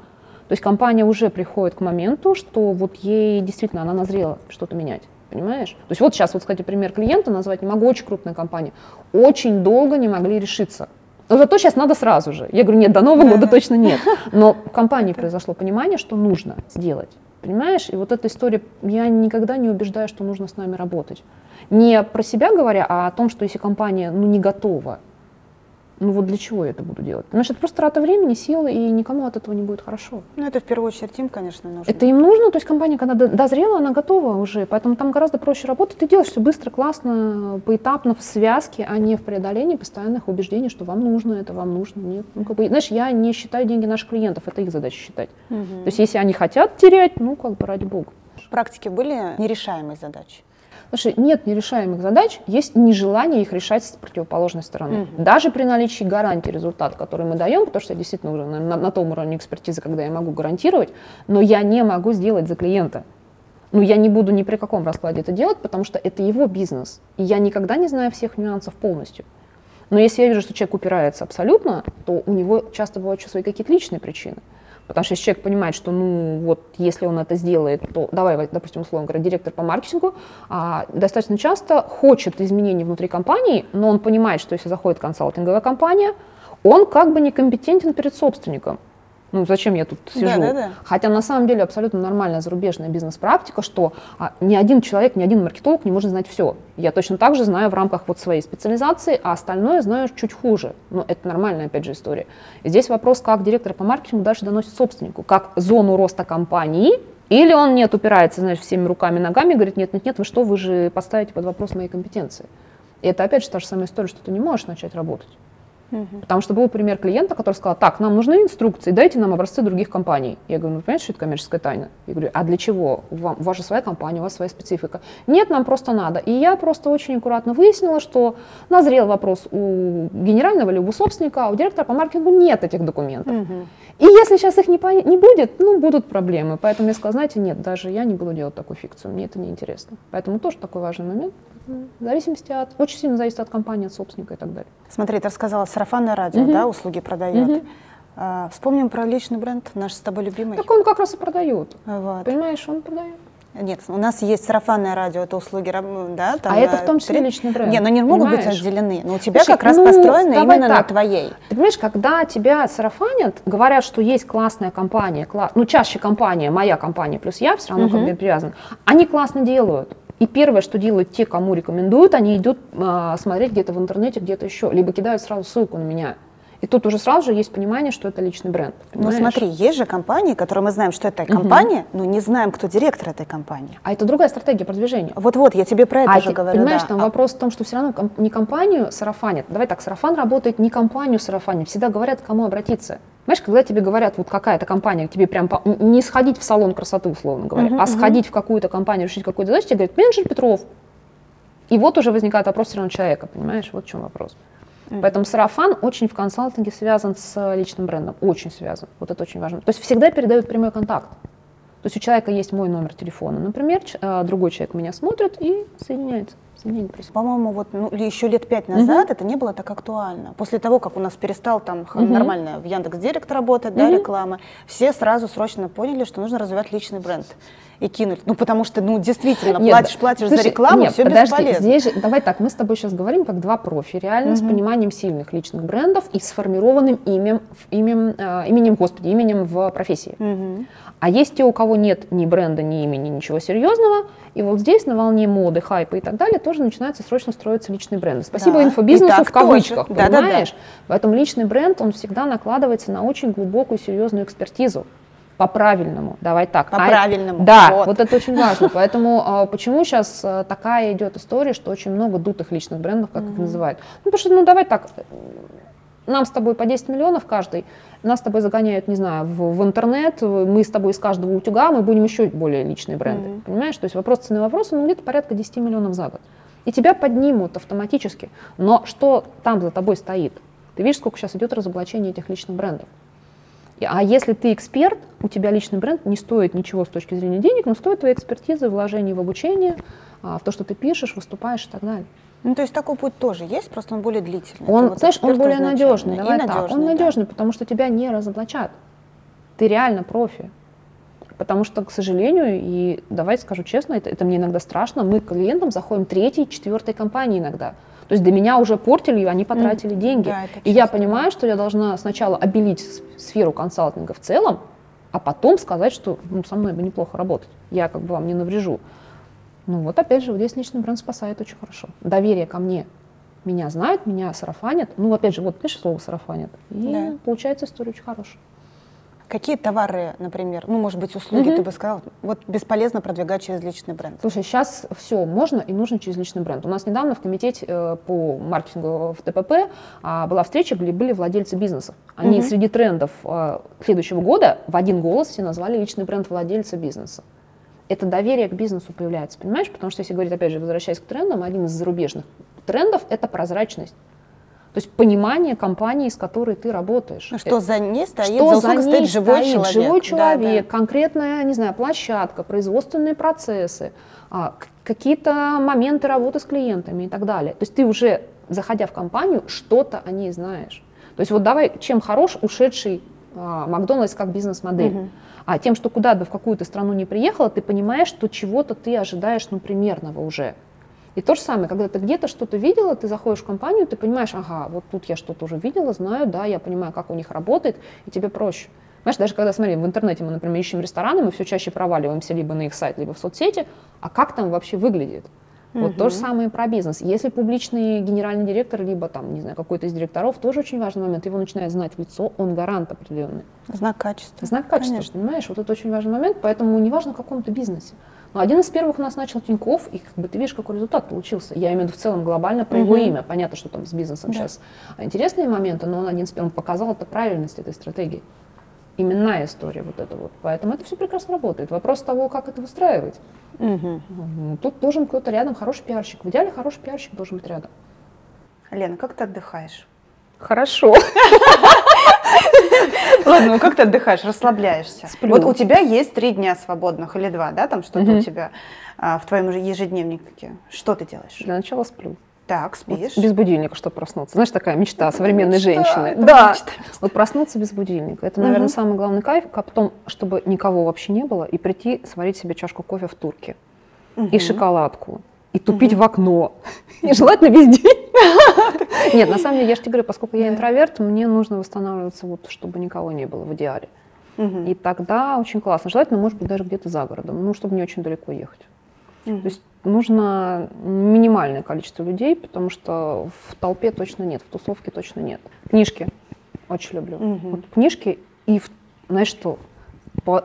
То есть компания уже приходит к моменту, что вот ей действительно она назрела что-то менять. Понимаешь? То есть вот сейчас, вот, кстати, пример клиента назвать не могу, очень крупная компания. Очень долго не могли решиться. Но зато сейчас надо сразу же. Я говорю, нет, до Нового года точно нет. Но в компании произошло понимание, что нужно сделать. Понимаешь? И вот эта история, я никогда не убеждаю, что нужно с нами работать. Не про себя говоря, а о том, что если компания ну, не готова ну вот для чего я это буду делать? Значит, это просто трата времени, силы, и никому от этого не будет хорошо. Ну, это в первую очередь им, конечно, нужно. Это им нужно, то есть компания, когда дозрела, она готова уже, поэтому там гораздо проще работать. Ты делаешь все быстро, классно, поэтапно, в связке, а не в преодолении постоянных убеждений, что вам нужно это, вам нужно, нет. Ну, как бы, знаешь, я не считаю деньги наших клиентов, это их задача считать. Угу. То есть если они хотят терять, ну, как бы ради бога. В практике были нерешаемые задачи? Слушай, нет нерешаемых задач, есть нежелание их решать с противоположной стороны. Угу. Даже при наличии гарантии результата, который мы даем, потому что я действительно уже на, на, на том уровне экспертизы, когда я могу гарантировать, но я не могу сделать за клиента. Ну, я не буду ни при каком раскладе это делать, потому что это его бизнес. И я никогда не знаю всех нюансов полностью. Но если я вижу, что человек упирается абсолютно, то у него часто бывают еще свои какие-то личные причины. Потому что если человек понимает, что, ну, вот, если он это сделает, то, давай, допустим, условно говоря, директор по маркетингу а, достаточно часто хочет изменений внутри компании, но он понимает, что если заходит консалтинговая компания, он как бы некомпетентен перед собственником. Ну, зачем я тут сижу? Да, да, да. Хотя на самом деле абсолютно нормальная зарубежная бизнес-практика, что а, ни один человек, ни один маркетолог не может знать все. Я точно так же знаю в рамках вот своей специализации, а остальное знаю чуть хуже. Но это нормальная, опять же, история. И здесь вопрос, как директор по маркетингу дальше доносит собственнику, как зону роста компании, или он нет, упирается, знаешь, всеми руками, ногами, говорит, нет, нет, нет, вы что, вы же поставите под вопрос моей компетенции. И это опять же та же самая история, что ты не можешь начать работать. Потому что был пример клиента, который сказал, так, нам нужны инструкции, дайте нам образцы других компаний. Я говорю, ну, понимаете, что это коммерческая тайна? Я говорю, а для чего? У, вам, же своя компания, у вас своя специфика. Нет, нам просто надо. И я просто очень аккуратно выяснила, что назрел вопрос у генерального либо у собственника, а у директора по маркетингу нет этих документов. Угу. И если сейчас их не, по... не будет, ну, будут проблемы. Поэтому я сказала, знаете, нет, даже я не буду делать такую фикцию, мне это не интересно. Поэтому тоже такой важный момент. В зависимости от, очень сильно зависит от компании, от собственника и так далее. Смотри, ты рассказала, сарафанное радио, угу. да, услуги продает. Угу. А, вспомним про личный бренд, наш с тобой любимый. Так он как раз и продает. Вот. Понимаешь, он продает. Нет, у нас есть сарафанное радио, это услуги, да? Там, а это в том числе три... личный бренд. Нет, но не могут понимаешь? быть разделены. Но у тебя Слушай, как раз ну, построено именно так. на твоей. Ты понимаешь, когда тебя сарафанят, говорят, что есть классная компания, кла... ну чаще компания, моя компания плюс я, все равно угу. как бы привязан, они классно делают. И первое, что делают те, кому рекомендуют, они идут э, смотреть где-то в интернете, где-то еще, либо кидают сразу ссылку на меня. И тут уже сразу же есть понимание, что это личный бренд. Ну, понимаешь? Ну смотри, есть же компании, которые мы знаем, что это компания, угу. но не знаем, кто директор этой компании. А это другая стратегия продвижения. Вот-вот, я тебе про это а же ты, говорю. Понимаешь, да. там а... вопрос в том, что все равно не компанию сарафанят. Давай так, сарафан работает не компанию сарафанит. Всегда говорят, к кому обратиться. Знаешь, когда тебе говорят, вот какая-то компания, тебе прям по... не сходить в салон красоты, условно говоря, uh-huh, а сходить uh-huh. в какую-то компанию, решить какую-то задачу, тебе говорят, менеджер Петров. И вот уже возникает вопрос все равно человека, понимаешь? Вот в чем вопрос. Mm-hmm. Поэтому сарафан очень в консалтинге связан с личным брендом, очень связан. Вот это очень важно. То есть всегда передают прямой контакт. То есть у человека есть мой номер телефона, например, э, другой человек меня смотрит и соединяется. По-моему, вот ну, еще лет пять назад угу. это не было так актуально. После того, как у нас перестал там угу. нормально в Яндекс Директ работать, угу. да, реклама, все сразу срочно поняли, что нужно развивать личный бренд и кинуть. Ну, потому что, ну, действительно, нет, платишь, платишь слушай, за рекламу, нет, все подожди, бесполезно. Здесь же, давай так, мы с тобой сейчас говорим как два профи, реально, угу. с пониманием сильных личных брендов и сформированным именем, именем, э, именем, господи, именем в профессии. Угу. А есть те, у кого нет ни бренда, ни имени, ничего серьезного, и вот здесь на волне моды, хайпа и так далее тоже начинается срочно строиться личный бренд. Спасибо да. инфобизнесу в кавычках, да, понимаешь? Да, да, да. Поэтому личный бренд, он всегда накладывается на очень глубокую, серьезную экспертизу по-правильному, давай так. По-правильному. А, да, вот. вот это очень важно. Поэтому а, почему сейчас а, такая идет история, что очень много дутых личных брендов, как их называют? Ну, потому что, ну, давай так, нам с тобой по 10 миллионов каждый, нас с тобой загоняют, не знаю, в, в интернет, мы с тобой из каждого утюга, мы будем еще более личные бренды, mm-hmm. понимаешь? То есть вопрос цены вопроса, ну, где-то порядка 10 миллионов за год. И тебя поднимут автоматически. Но что там за тобой стоит? Ты видишь, сколько сейчас идет разоблачение этих личных брендов. А если ты эксперт, у тебя личный бренд не стоит ничего с точки зрения денег, но стоит твоей экспертизы, вложений в обучение, а, в то, что ты пишешь, выступаешь и так далее. Ну, то есть такой путь тоже есть, просто он более длительный. Он, вот знаешь, он более надежный. Давай надежный, так. Он надежный, да. потому что тебя не разоблачат. Ты реально профи. Потому что, к сожалению, и давайте скажу честно, это, это мне иногда страшно, мы к клиентам заходим третьей, четвертой компании иногда. То есть до меня уже портили, и они потратили mm. деньги. Да, и я понимаю, что я должна сначала обелить сферу консалтинга в целом, а потом сказать, что ну, со мной бы неплохо работать. Я как бы вам не наврежу. Ну вот опять же, вот здесь личный бренд спасает очень хорошо. Доверие ко мне. Меня знают, меня сарафанят. Ну, опять же, вот пишешь слово сарафанят. И да. получается история очень хорошая. Какие товары, например, ну, может быть, услуги, угу. ты бы сказал, вот бесполезно продвигать через личный бренд? Слушай, сейчас все можно и нужно через личный бренд. У нас недавно в комитете э, по маркетингу в ТПП а, была встреча, где были владельцы бизнеса. Они угу. среди трендов э, следующего года в один голос все назвали личный бренд владельца бизнеса. Это доверие к бизнесу появляется, понимаешь? Потому что, если говорить, опять же, возвращаясь к трендам, один из зарубежных трендов – это прозрачность. То есть понимание компании, с которой ты работаешь. Ну, что за ней стоит, что за, за ней живой стоит человек. Живой человек, да, да. конкретная, не знаю, площадка, производственные процессы, а, какие-то моменты работы с клиентами и так далее. То есть ты уже, заходя в компанию, что-то о ней знаешь. То есть вот давай, чем хорош ушедший а, Макдональдс как бизнес-модель. Угу. А тем, что куда бы в какую-то страну не приехала, ты понимаешь, что чего-то ты ожидаешь, ну, примерного уже. И то же самое, когда ты где-то что-то видела, ты заходишь в компанию, ты понимаешь, ага, вот тут я что-то уже видела, знаю, да, я понимаю, как у них работает, и тебе проще. Знаешь, даже когда, смотри, в интернете мы, например, ищем рестораны, мы все чаще проваливаемся либо на их сайт, либо в соцсети, а как там вообще выглядит? Вот угу. то же самое про бизнес. Если публичный генеральный директор, либо там, не знаю, какой-то из директоров, тоже очень важный момент, его начинает знать в лицо, он гарант определенный. Знак качества. Знак качества, Конечно. понимаешь? Вот это очень важный момент, поэтому неважно в каком-то бизнесе. Но один из первых у нас начал Тиньков, и как бы ты видишь, какой результат получился. Я имею в виду в целом глобально про его имя. Понятно, что там с бизнесом да. сейчас интересные моменты, но он один из первых показал это правильность этой стратегии. Именная история вот эта вот. Поэтому это все прекрасно работает. Вопрос того, как это выстраивать. Угу. Тут должен кто-то рядом хороший пиарщик. В идеале хороший пиарщик должен быть рядом. Лена, как ты отдыхаешь? Хорошо. Ладно, ну как ты отдыхаешь, расслабляешься? Сплю. Вот у тебя есть три дня свободных или два, да, там что-то у тебя а, в твоем ежедневнике. Что ты делаешь? Для начала сплю. Так, спишь. Вот без будильника, чтобы проснуться. Знаешь, такая мечта современной мечта, женщины. Да, мечта. вот проснуться без будильника. Это, наверное, угу. самый главный кайф, а потом, чтобы никого вообще не было, и прийти сварить себе чашку кофе в турке. Угу. И шоколадку. И тупить угу. в окно. И желательно весь день. Нет, на самом деле, я же тебе говорю, поскольку я интроверт, мне нужно восстанавливаться, вот, чтобы никого не было в идеале. И тогда очень классно. Желательно, может быть, даже где-то за городом, ну, чтобы не очень далеко ехать. То есть нужно минимальное количество людей, потому что в толпе точно нет, в тусовке точно нет. Книжки очень люблю. Угу. Вот книжки и, знаешь что,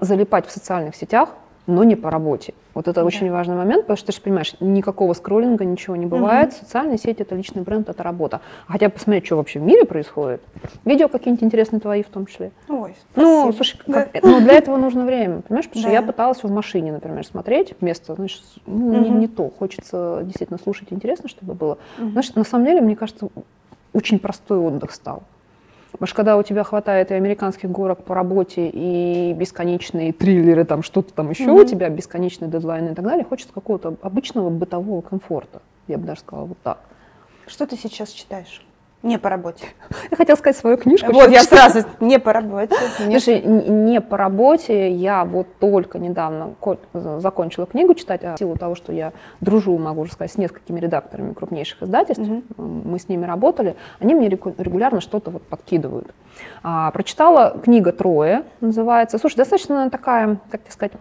залипать в социальных сетях – но не по работе. Вот это да. очень важный момент, потому что ты же понимаешь, никакого скроллинга, ничего не бывает. Угу. Социальные сети это личный бренд, это работа. Хотя посмотреть, что вообще в мире происходит. Видео какие-нибудь интересные твои в том числе. Ой, ну, слушай, да. как, ну, для этого нужно время, понимаешь? Потому да. что я пыталась в машине, например, смотреть вместо, знаешь, ну, угу. не, не то. Хочется действительно слушать интересно, чтобы было. Угу. Знаешь, на самом деле, мне кажется, очень простой отдых стал. Потому что когда у тебя хватает и американских горок по работе, и бесконечные триллеры, там что-то там еще mm-hmm. у тебя, бесконечные дедлайны и так далее, хочется какого-то обычного бытового комфорта. Я бы даже сказала вот так. Что ты сейчас читаешь? Не по работе. Я хотела сказать свою книжку. Вот, я сразу не по работе. Слушай, не по работе. Я вот только недавно закончила книгу читать, а в силу того, что я дружу, могу уже сказать, с несколькими редакторами крупнейших издательств, угу. мы с ними работали, они мне регулярно что-то вот подкидывают. А, прочитала книга «Трое» называется. Слушай, достаточно такая, как тебе сказать,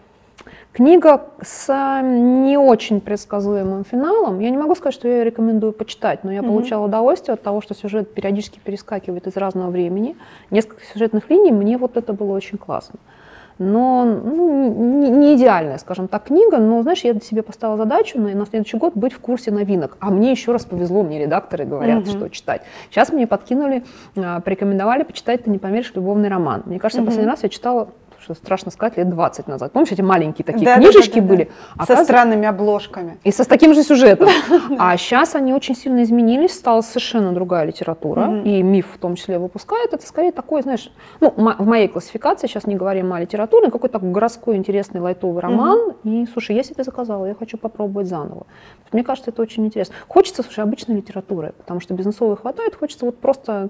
Книга с не очень предсказуемым финалом. Я не могу сказать, что я ее рекомендую почитать, но я mm-hmm. получала удовольствие от того, что сюжет периодически перескакивает из разного времени. Несколько сюжетных линий, мне вот это было очень классно. Но ну, не, не идеальная, скажем так, книга, но, знаешь, я себе поставила задачу на, на следующий год быть в курсе новинок. А мне еще раз повезло, мне редакторы говорят, mm-hmm. что читать. Сейчас мне подкинули, а, порекомендовали почитать «Ты не поверишь» любовный роман. Мне кажется, mm-hmm. последний раз я читала что страшно сказать, лет 20 назад. Помнишь, эти маленькие такие да, книжечки да, да, да, были? Да. Со странными обложками. И со с таким же сюжетом. А сейчас они очень сильно изменились, стала совершенно другая литература, и миф в том числе выпускает. Это скорее такой, знаешь, ну, в моей классификации, сейчас не говорим о литературе, какой-то городской интересный лайтовый роман. И, слушай, я себе заказала, я хочу попробовать заново. Мне кажется, это очень интересно. Хочется, слушай, обычной литературы, потому что бизнесовой хватает, хочется вот просто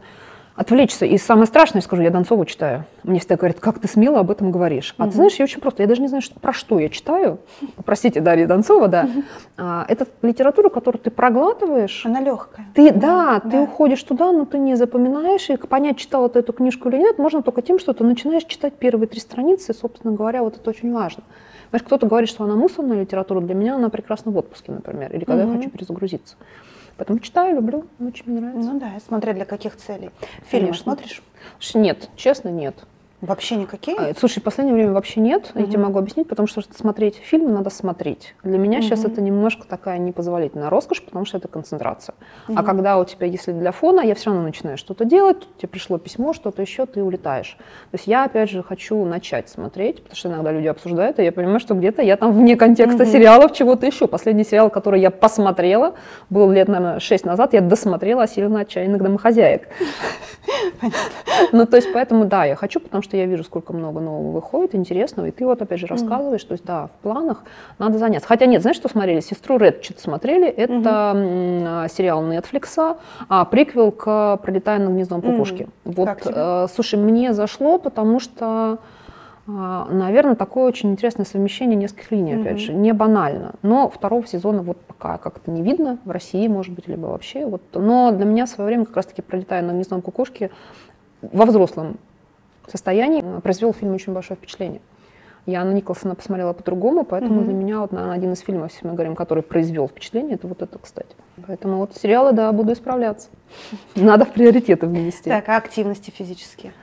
отвлечься. И самое страшное, скажу, я Донцову читаю. Мне всегда говорят, как ты смело об этом говоришь. А угу. ты знаешь, я очень просто, я даже не знаю, что, про что я читаю. Простите, Дарья Донцова, да. Угу. А, это литература, которую ты проглатываешь. Она легкая. Ты, да, да, ты уходишь туда, но ты не запоминаешь. И понять, читала ты эту книжку или нет, можно только тем, что ты начинаешь читать первые три страницы. И, собственно говоря, вот это очень важно. Знаешь, кто-то говорит, что она мусорная литература, для меня она прекрасна в отпуске, например, или когда угу. я хочу перезагрузиться. Поэтому читаю, люблю, очень мне нравится. Ну да, смотря для каких целей. Фильмы Конечно. смотришь? Нет, честно, нет. Вообще никакие? А, слушай, в последнее время вообще нет. Угу. Я тебе могу объяснить, потому что смотреть фильмы надо смотреть. Для меня угу. сейчас это немножко такая непозволительная роскошь, потому что это концентрация. Угу. А когда у тебя, если для фона, я все равно начинаю что-то делать, тебе пришло письмо, что-то еще, ты улетаешь. То есть я, опять же, хочу начать смотреть, потому что иногда люди обсуждают, и я понимаю, что где-то я там вне контекста угу. сериалов чего-то еще. Последний сериал, который я посмотрела, был лет, наверное, шесть назад, я досмотрела «Сильно отчаянных домохозяек». Ну, то есть, поэтому, да, я хочу, потому что я вижу, сколько много нового выходит, интересного, и ты вот, опять же, рассказываешь, то есть, да, в планах надо заняться. Хотя нет, знаешь, что смотрели? «Сестру Ред» что-то смотрели, это сериал Netflix, а, приквел к «Пролетая над гнездом кукушки». Вот, э, слушай, мне зашло, потому что А, Наверное, такое очень интересное совмещение нескольких линий, Мгм. опять же, не банально. Но второго сезона вот пока как-то не видно, в России, может быть, либо вообще. Вот. Но для меня в свое время, как раз-таки пролетая на гнездом кукушки, во взрослом состоянии м, произвел фильм очень большое впечатление. Я на Николсона посмотрела по-другому, поэтому Мгм. для меня вот, наверное, один из фильмов, если мы говорим, который произвел впечатление, это вот это, кстати. Поэтому вот сериалы, да, буду исправляться. Надо в приоритеты внести. Так, а активности физические?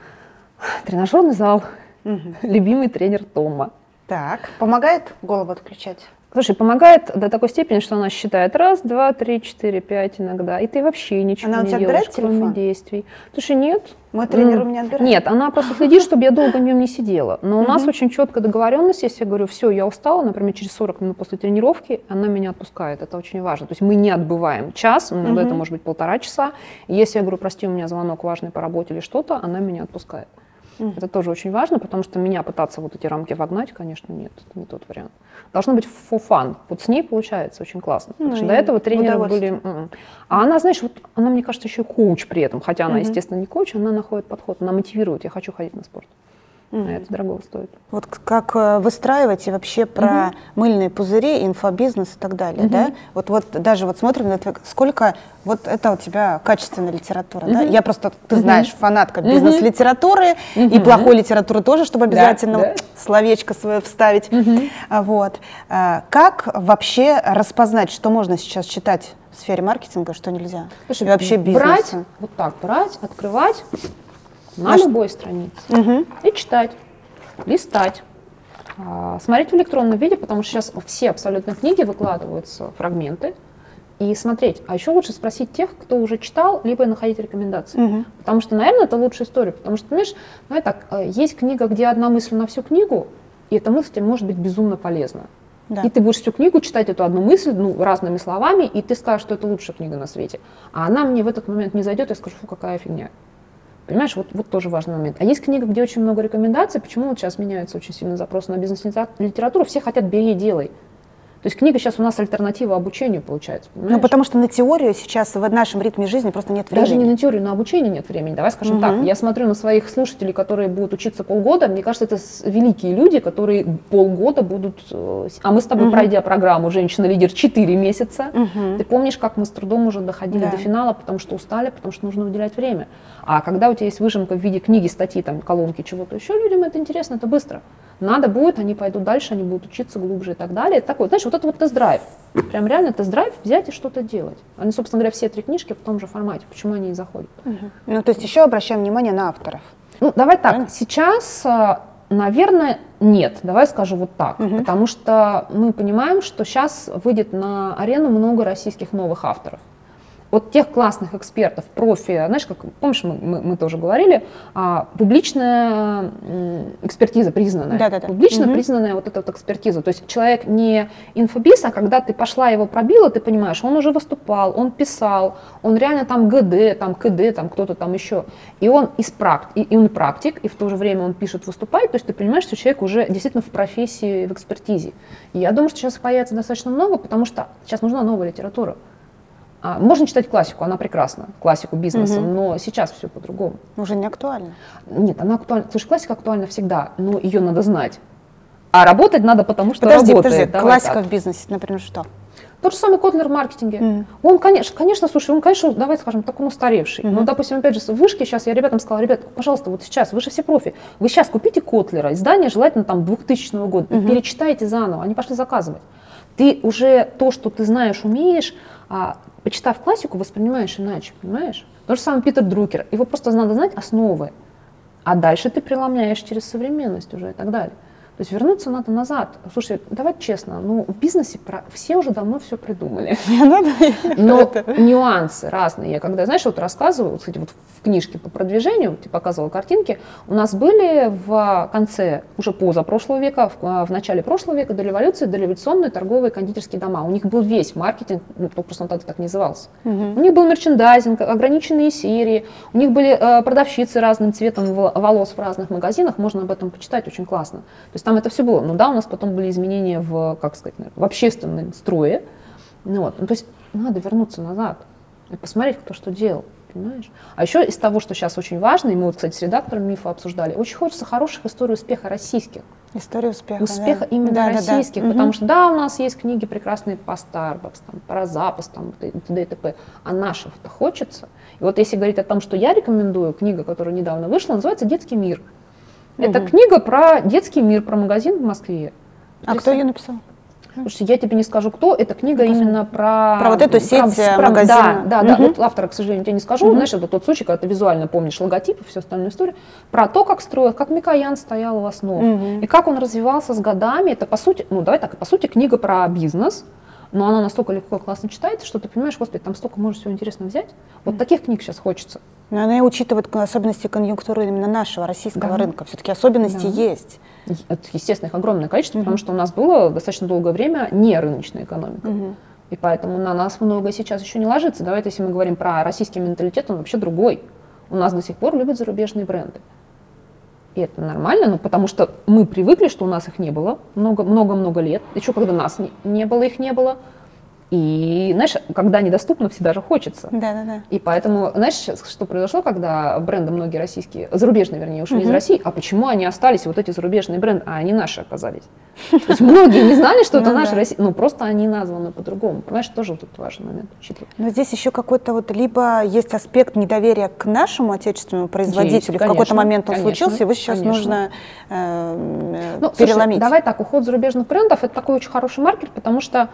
Тренажерный зал, Мгм. любимый тренер Тома. Так, помогает голову отключать? Слушай, помогает до такой степени, что она считает раз, два, три, четыре, пять иногда, и ты вообще ничего Она у не тебя делаешь, отбирает кроме телефон? действий. Слушай, нет. Мой тренер у меня отбирает. Нет, она просто следит, чтобы я долго в нем не сидела. Но у нас очень четкая договоренность, если я говорю, все, я устала, например, через 40 минут после тренировки, она меня отпускает. Это очень важно. То есть мы не отбываем час, иногда это может быть полтора часа. Если я говорю, прости, у меня звонок важный по работе или что-то, она меня отпускает. Мгм. Это тоже очень важно, потому что меня пытаться вот эти рамки вогнать, конечно, нет, это не тот вариант. Должно быть fun. Вот с ней получается очень классно. Потому Ну что до этого тренеры были... м-м. А она, знаешь, вот она, мне кажется, еще и коуч при этом. Хотя она, Мгм. естественно, не коуч, она находит подход, она мотивирует. Я хочу ходить на спорт. Мгм. А это дорого стоит. Вот как э, выстраивать и вообще про мыльные пузыри, инфобизнес и так далее, Мгм. да? Вот, вот даже вот смотрим на твой- сколько вот это у тебя качественная литература, да? Мгм. Я просто, ты Мгм. знаешь, фанатка бизнес-литературы и Мгм. плохой литературы тоже, чтобы Да, обязательно да. вот словечко свое вставить. А, Вот. А, Как вообще распознать, что можно сейчас читать в сфере маркетинга, что нельзя? Слушай, и вообще брать, бизнеса? вот так брать, открывать на На ш- любой странице Мгм. и читать, листать. а, Смотреть в электронном виде, потому что сейчас все абсолютно книги выкладываются фрагменты, и смотреть. А еще лучше спросить тех, кто уже читал, либо находить рекомендации. Мгм. Потому что, наверное, это лучшая история. Потому что, понимаешь, ну, так, э, есть книга, где одна мысль на всю книгу, и эта мысль тебе может быть безумно полезна. Да. И ты будешь всю книгу читать эту одну мысль, ну, разными словами, и ты скажешь, что это лучшая книга на свете. А она мне в этот момент не зайдет, я скажу, фу, какая фигня. Понимаешь, вот, вот тоже важный момент. А есть книга, где очень много рекомендаций. Почему вот сейчас меняется очень сильно запрос на бизнес-литературу? Все хотят «бери и делай». То есть книга сейчас у нас альтернатива обучению получается. Ну, понимаешь? потому что на теорию сейчас в нашем ритме жизни просто нет времени. Даже не на теорию, на обучение нет времени. Давай скажем Мгм. так. Я смотрю на своих слушателей, которые будут учиться полгода. Мне кажется, это великие люди, которые полгода будут... э, А мы с тобой, Мгм. пройдя программу «Женщина-лидер» 4 месяца, Мгм. ты помнишь, как мы с трудом уже доходили Да. до финала, потому что устали, потому что нужно уделять время. А когда у тебя есть выжимка в виде книги, статьи, там, колонки, чего-то еще, людям это интересно, это быстро. Надо будет, они пойдут дальше, они будут учиться глубже и так далее. Это такой, знаешь, вот это вот тест-драйв. Прям реально тест-драйв взять и что-то делать. Они, собственно говоря, все три книжки в том же формате. Почему они и заходят? Мгм. Ну, то есть еще обращаем внимание на авторов. Ну, давай так, Правильно? сейчас, э, наверное, нет, давай скажу вот так, Мгм. потому что мы понимаем, что сейчас выйдет на арену много российских новых авторов. Вот тех классных экспертов, профи, знаешь, как, помнишь, мы, мы, мы тоже говорили, а, публичная экспертиза признанная. Да-да-да. Публично Мгм. признанная вот эта вот экспертиза. То есть человек не инфобиз, а когда ты пошла его пробила, ты понимаешь, он уже выступал, он писал, он реально там ГД, там КД, там кто-то там еще. И он из практ, и, и он практик, и в то же время он пишет, выступает. То есть ты понимаешь, что человек уже действительно в профессии, в экспертизе. И я думаю, что сейчас появится достаточно много, потому что сейчас нужна новая литература. А, можно читать классику, она прекрасна, классику бизнеса, Мгм. но сейчас все по-другому. Уже не актуально. Нет, она актуальна. Слушай, классика актуальна всегда, но ее надо знать. А работать надо потому, что Подожди, работает. подожди, Давай классика так. в бизнесе, например, что? Тот же самый Котлер в маркетинге. Мгм. Он, конечно, конечно, слушай, он, конечно, давай скажем, так он устаревший. Мгм. Но, допустим, опять же, в вышке сейчас я ребятам сказала, ребят, пожалуйста, вот сейчас, вы же все профи, вы сейчас купите Котлера, издание желательно там 2000 года, Мгм. перечитайте заново, они пошли заказывать. Ты уже то, что ты знаешь, умеешь, а, почитав классику, воспринимаешь иначе, понимаешь? То же самое Питер Друкер. Его просто надо знать основы. А дальше ты преломляешь через современность уже и так далее. То есть вернуться надо назад. Слушай, давай честно, ну в бизнесе про- все уже давно все придумали. Но нюансы разные. Я когда, знаешь, вот рассказываю, кстати, вот в книжке по продвижению, тебе показывала картинки, у нас были в конце, уже позапрошлого века, в, в начале прошлого века, до революции, дореволюционные торговые кондитерские дома. У них был весь маркетинг, ну, просто он тогда так не назывался. У них был мерчендайзинг, ограниченные серии, у них были э, продавщицы разным цветом вол- волос в разных магазинах, можно об этом почитать, очень классно. То есть там это все было. Но да, у нас потом были изменения в, как сказать, в общественном строе. Ну, вот. ну, то есть надо вернуться назад и посмотреть, кто что делал. понимаешь? А еще из того, что сейчас очень важно, и мы вот, кстати, с редактором мифа обсуждали, очень хочется хороших историй успеха российских. История успеха. Успеха да. именно да, российских, да, да. потому Мгм. что да, у нас есть книги прекрасные по Starbucks, там, про запас, там, т- т.д. и т.п., а наших-то хочется. И вот если говорить о том, что я рекомендую, книга, которая недавно вышла, называется «Детский мир». Это Мгм. книга про детский мир, про магазин в Москве. А кто ее написал? Слушайте, я тебе не скажу, кто. Это книга Ну, именно про... Про вот эту сеть, э, про- магазина. Да, да, да. Мгм. Вот автора, к сожалению, тебе не скажу. Мгм. Знаешь, это тот случай, когда ты визуально помнишь логотип и всю остальную историю. Про то, как строил, как Микоян стоял у основ. Мгм. И как он развивался с годами. Это, по сути, ну, давай так, по сути, книга про бизнес. Но она настолько легко и классно читается, что ты понимаешь, господи, там столько можно всего интересного взять. Вот таких книг сейчас хочется. Но она и учитывает особенности конъюнктуры именно нашего российского Да. рынка. Все-таки особенности Да. есть. Это, естественно, их огромное количество, Мгм. потому что у нас было достаточно долгое время не рыночная экономика. Мгм. И поэтому на нас многое сейчас еще не ложится. Давайте, если мы говорим про российский менталитет, он вообще другой. У нас до сих пор любят зарубежные бренды. И это нормально, ну, потому что мы привыкли, что у нас их не было много-много-много лет. Еще когда нас не, не было, их не было. И, знаешь, когда недоступно, всегда же хочется. Да, да, да. И поэтому, знаешь, что произошло, когда бренды многие российские, зарубежные, вернее, ушли из Мгм. России, а почему они остались, вот эти зарубежные бренды, а они наши оказались? То есть многие не знали, что это Ну наши российские, ну просто они названы по-другому. Понимаешь, тоже тут важный момент учитывать. Но здесь еще какой-то вот либо есть аспект недоверия к нашему отечественному производителю. в какой-то момент он случился, его сейчас нужно э, Ну, переломить. давай так, уход зарубежных брендов это такой очень хороший маркер, потому что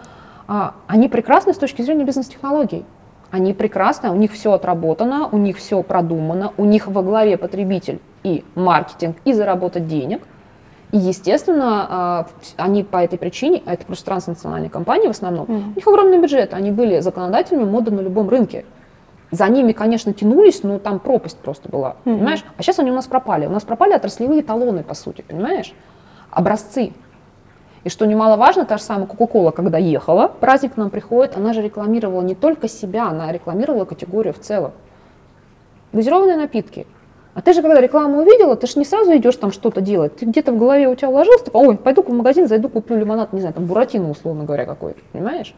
они прекрасны с точки зрения бизнес-технологий. Они прекрасны, у них все отработано, у них все продумано, у них во главе потребитель и маркетинг, и заработать денег. И, естественно, а, они по этой причине, а это просто транснациональные компании в основном, Мгм. у них огромный бюджет, они были законодателями моды на любом рынке. За ними, конечно, тянулись, но там пропасть просто была, Мгм. понимаешь? А сейчас они у нас пропали. У нас пропали отраслевые талоны, по сути, понимаешь? Образцы. И что немаловажно, та же самая Кока-Кола, когда ехала, праздник к нам приходит, она же рекламировала не только себя, она рекламировала категорию в целом. Газированные напитки. А ты же, когда рекламу увидела, ты же не сразу идешь там что-то делать. Ты где-то в голове у тебя уложилось, ты, ой, пойду в магазин, зайду, куплю лимонад, не знаю, там, буратино, условно говоря, какой-то, понимаешь?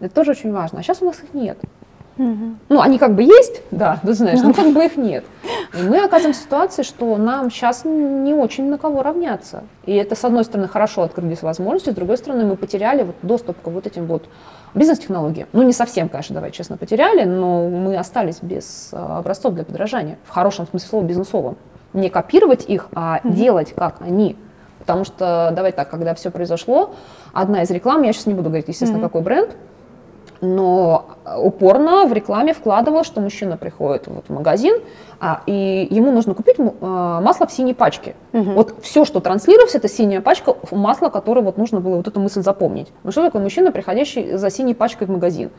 Это тоже очень важно. А сейчас у нас их нет. Мгм. Ну, они как бы есть, да, ты знаешь, но как бы их нет. И мы оказываемся в ситуации, что нам сейчас не очень на кого равняться. И это, с одной стороны, хорошо открылись возможности, с другой стороны, мы потеряли вот доступ к вот этим вот бизнес-технологиям. Ну, не совсем, конечно, давай честно, потеряли, но мы остались без а, образцов для подражания, в хорошем смысле слова бизнесовом. Не копировать их, а делать как они. Потому что, давай так, когда все произошло, одна из реклам, я сейчас не буду говорить, естественно, Мгм. какой бренд, но упорно в рекламе вкладывал, что мужчина приходит вот в магазин, а, и ему нужно купить а, масло в синей пачке. Мгм. Вот все, что транслировалось, это синяя пачка масла, которое вот нужно было вот эту мысль запомнить. Ну что такое мужчина, приходящий за синей пачкой в магазин?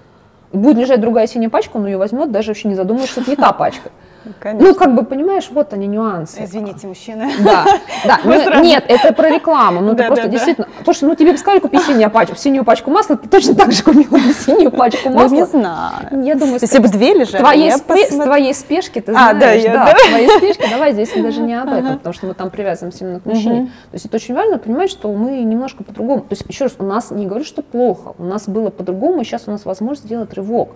Будет лежать другая синяя пачка, он ее возьмет, даже вообще не задумываясь, что это не та пачка. Конечно. Ну, как бы, понимаешь, вот они нюансы. Извините, мужчина. Да, да. Ну, Нет, это про рекламу. Ну, Да, это просто да, да. действительно. Слушай, ну тебе бы сказали, купи синюю пачку, синюю пачку масла, ты точно так же купила бы синюю пачку Ну, не масла. знаю. Я думаю, Если бы две лежали, твоей я спе- с твоей спешки, ты А, да, знаешь, я- да, да. твоей спешки, давай здесь даже не об этом, потому что мы там привязываемся именно к мужчине. Мгм. То есть это очень важно понимать, что мы немножко по-другому. То есть еще раз, у нас не говорю, что плохо, у нас было по-другому, и сейчас у нас возможность сделать рывок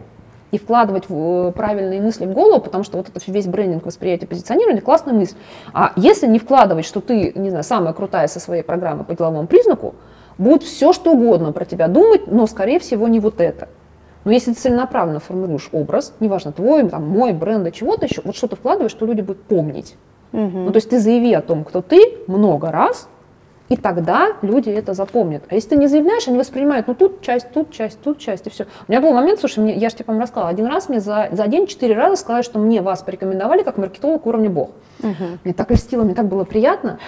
и вкладывать в, э, правильные мысли в голову, потому что вот это весь брендинг, восприятие, позиционирование, классная мысль. А если не вкладывать, что ты, не знаю, самая крутая со своей программой по деловому признаку, будет все, что угодно про тебя думать, но, скорее всего, не вот это. Но если ты целенаправленно формируешь образ, неважно, твой, там, мой, бренда, чего-то еще, вот что ты вкладываешь, что люди будут помнить. Мгм. Ну, то есть ты заяви о том, кто ты, много раз, и тогда люди это запомнят. А если ты не заявляешь, они воспринимают, ну тут часть, тут часть, тут часть, и все. У меня был момент, слушай, мне, я же тебе, по-моему, рассказала, один раз мне за, за день четыре раза сказали, что мне вас порекомендовали как маркетолог уровня бог. Мгм. Мне так льстило, мне так было приятно.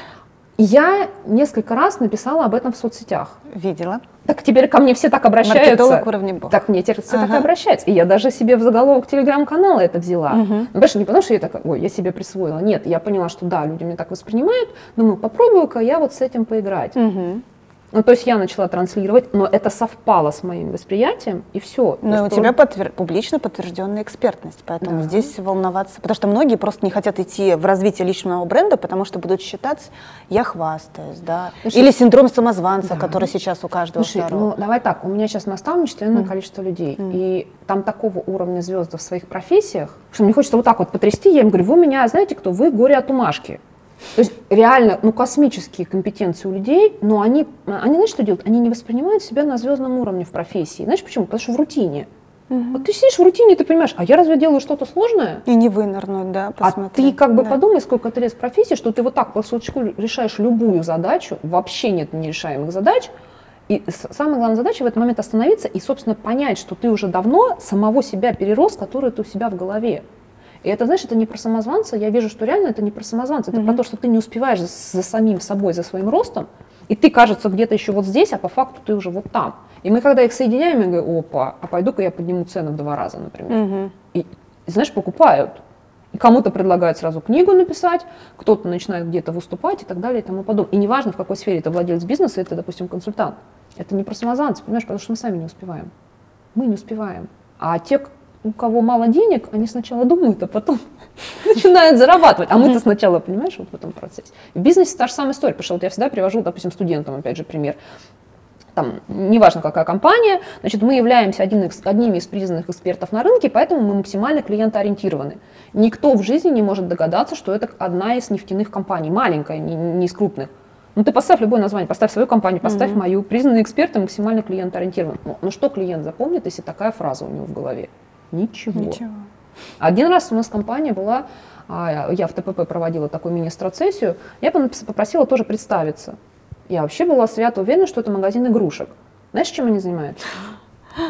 Я несколько раз написала об этом в соцсетях. Видела. Так теперь ко мне все так обращаются. Маркетолог уровня бог. Так мне теперь все так Ага. и обращаются. И я даже себе в заголовок телеграм-канала это взяла. Мгм. Ну, не потому что я такая, ой, я себе присвоила. Нет, я поняла, что да, люди меня так воспринимают. Думаю, попробую-ка я вот с этим поиграть. Мгм. Ну, то есть я начала транслировать, но это совпало с моим восприятием, и все. Ну, у тебя подтвер... публично подтвержденная экспертность, поэтому да. здесь волноваться. Потому что многие просто не хотят идти в развитие личного бренда, потому что будут считать, я хвастаюсь, да. Слушай, Или синдром самозванца, да. который сейчас у каждого Слушай, второго. ну, давай так, у меня сейчас наставничество mm. количество людей, mm. и там такого уровня звезды в своих профессиях, что мне хочется вот так вот потрясти, я им говорю, вы меня, знаете кто, вы горе от умашки. То есть реально, ну, космические компетенции у людей, но они, они, знаешь, что делают? Они не воспринимают себя на звездном уровне в профессии. Знаешь почему? Потому что в рутине. Угу. Вот ты сидишь в рутине, ты понимаешь, а я разве делаю что-то сложное? И не вынырнуть, да, посмотри. А ты как бы да. подумай, сколько ты лет в профессии, что ты вот так по щелчку решаешь любую задачу, вообще нет нерешаемых задач, и самая главная задача в этот момент остановиться и, собственно, понять, что ты уже давно самого себя перерос, который ты у себя в голове. И это, знаешь, это не про самозванца. Я вижу, что реально это не про самозванца. Это mm-hmm. про то, что ты не успеваешь за, за самим собой, за своим ростом. И ты, кажется, где-то еще вот здесь, а по факту ты уже вот там. И мы, когда их соединяем, я говорю, опа, а пойду-ка я подниму цены в два раза, например. И, и, знаешь, покупают. И кому-то предлагают сразу книгу написать, кто-то начинает где-то выступать и так далее и тому подобное. И неважно, в какой сфере это владелец бизнеса, это, допустим, консультант. Это не про самозванца, понимаешь, потому что мы сами не успеваем. Мы не успеваем. А те, у кого мало денег, они сначала думают, а потом начинают зарабатывать. А мы-то сначала, понимаешь, вот в этом процессе. В бизнесе та же самая история, потому что вот я всегда привожу, допустим, студентам, опять же, пример. Там, неважно какая компания, значит, мы являемся один из, одними из признанных экспертов на рынке, поэтому мы максимально клиентоориентированы. Никто в жизни не может догадаться, что это одна из нефтяных компаний, маленькая, не, не из крупных. Ну, ты поставь любое название, поставь свою компанию, поставь mm-hmm. мою. Признанные эксперты максимально клиентоориентированы. Ну, ну, что клиент запомнит, если такая фраза у него в голове? Ничего. Ничего. Один раз у нас компания была, а, я в ТПП проводила такую мини-страцессию, я попросила тоже представиться. Я вообще была свято уверена, что это магазин игрушек. Знаешь, чем они занимаются?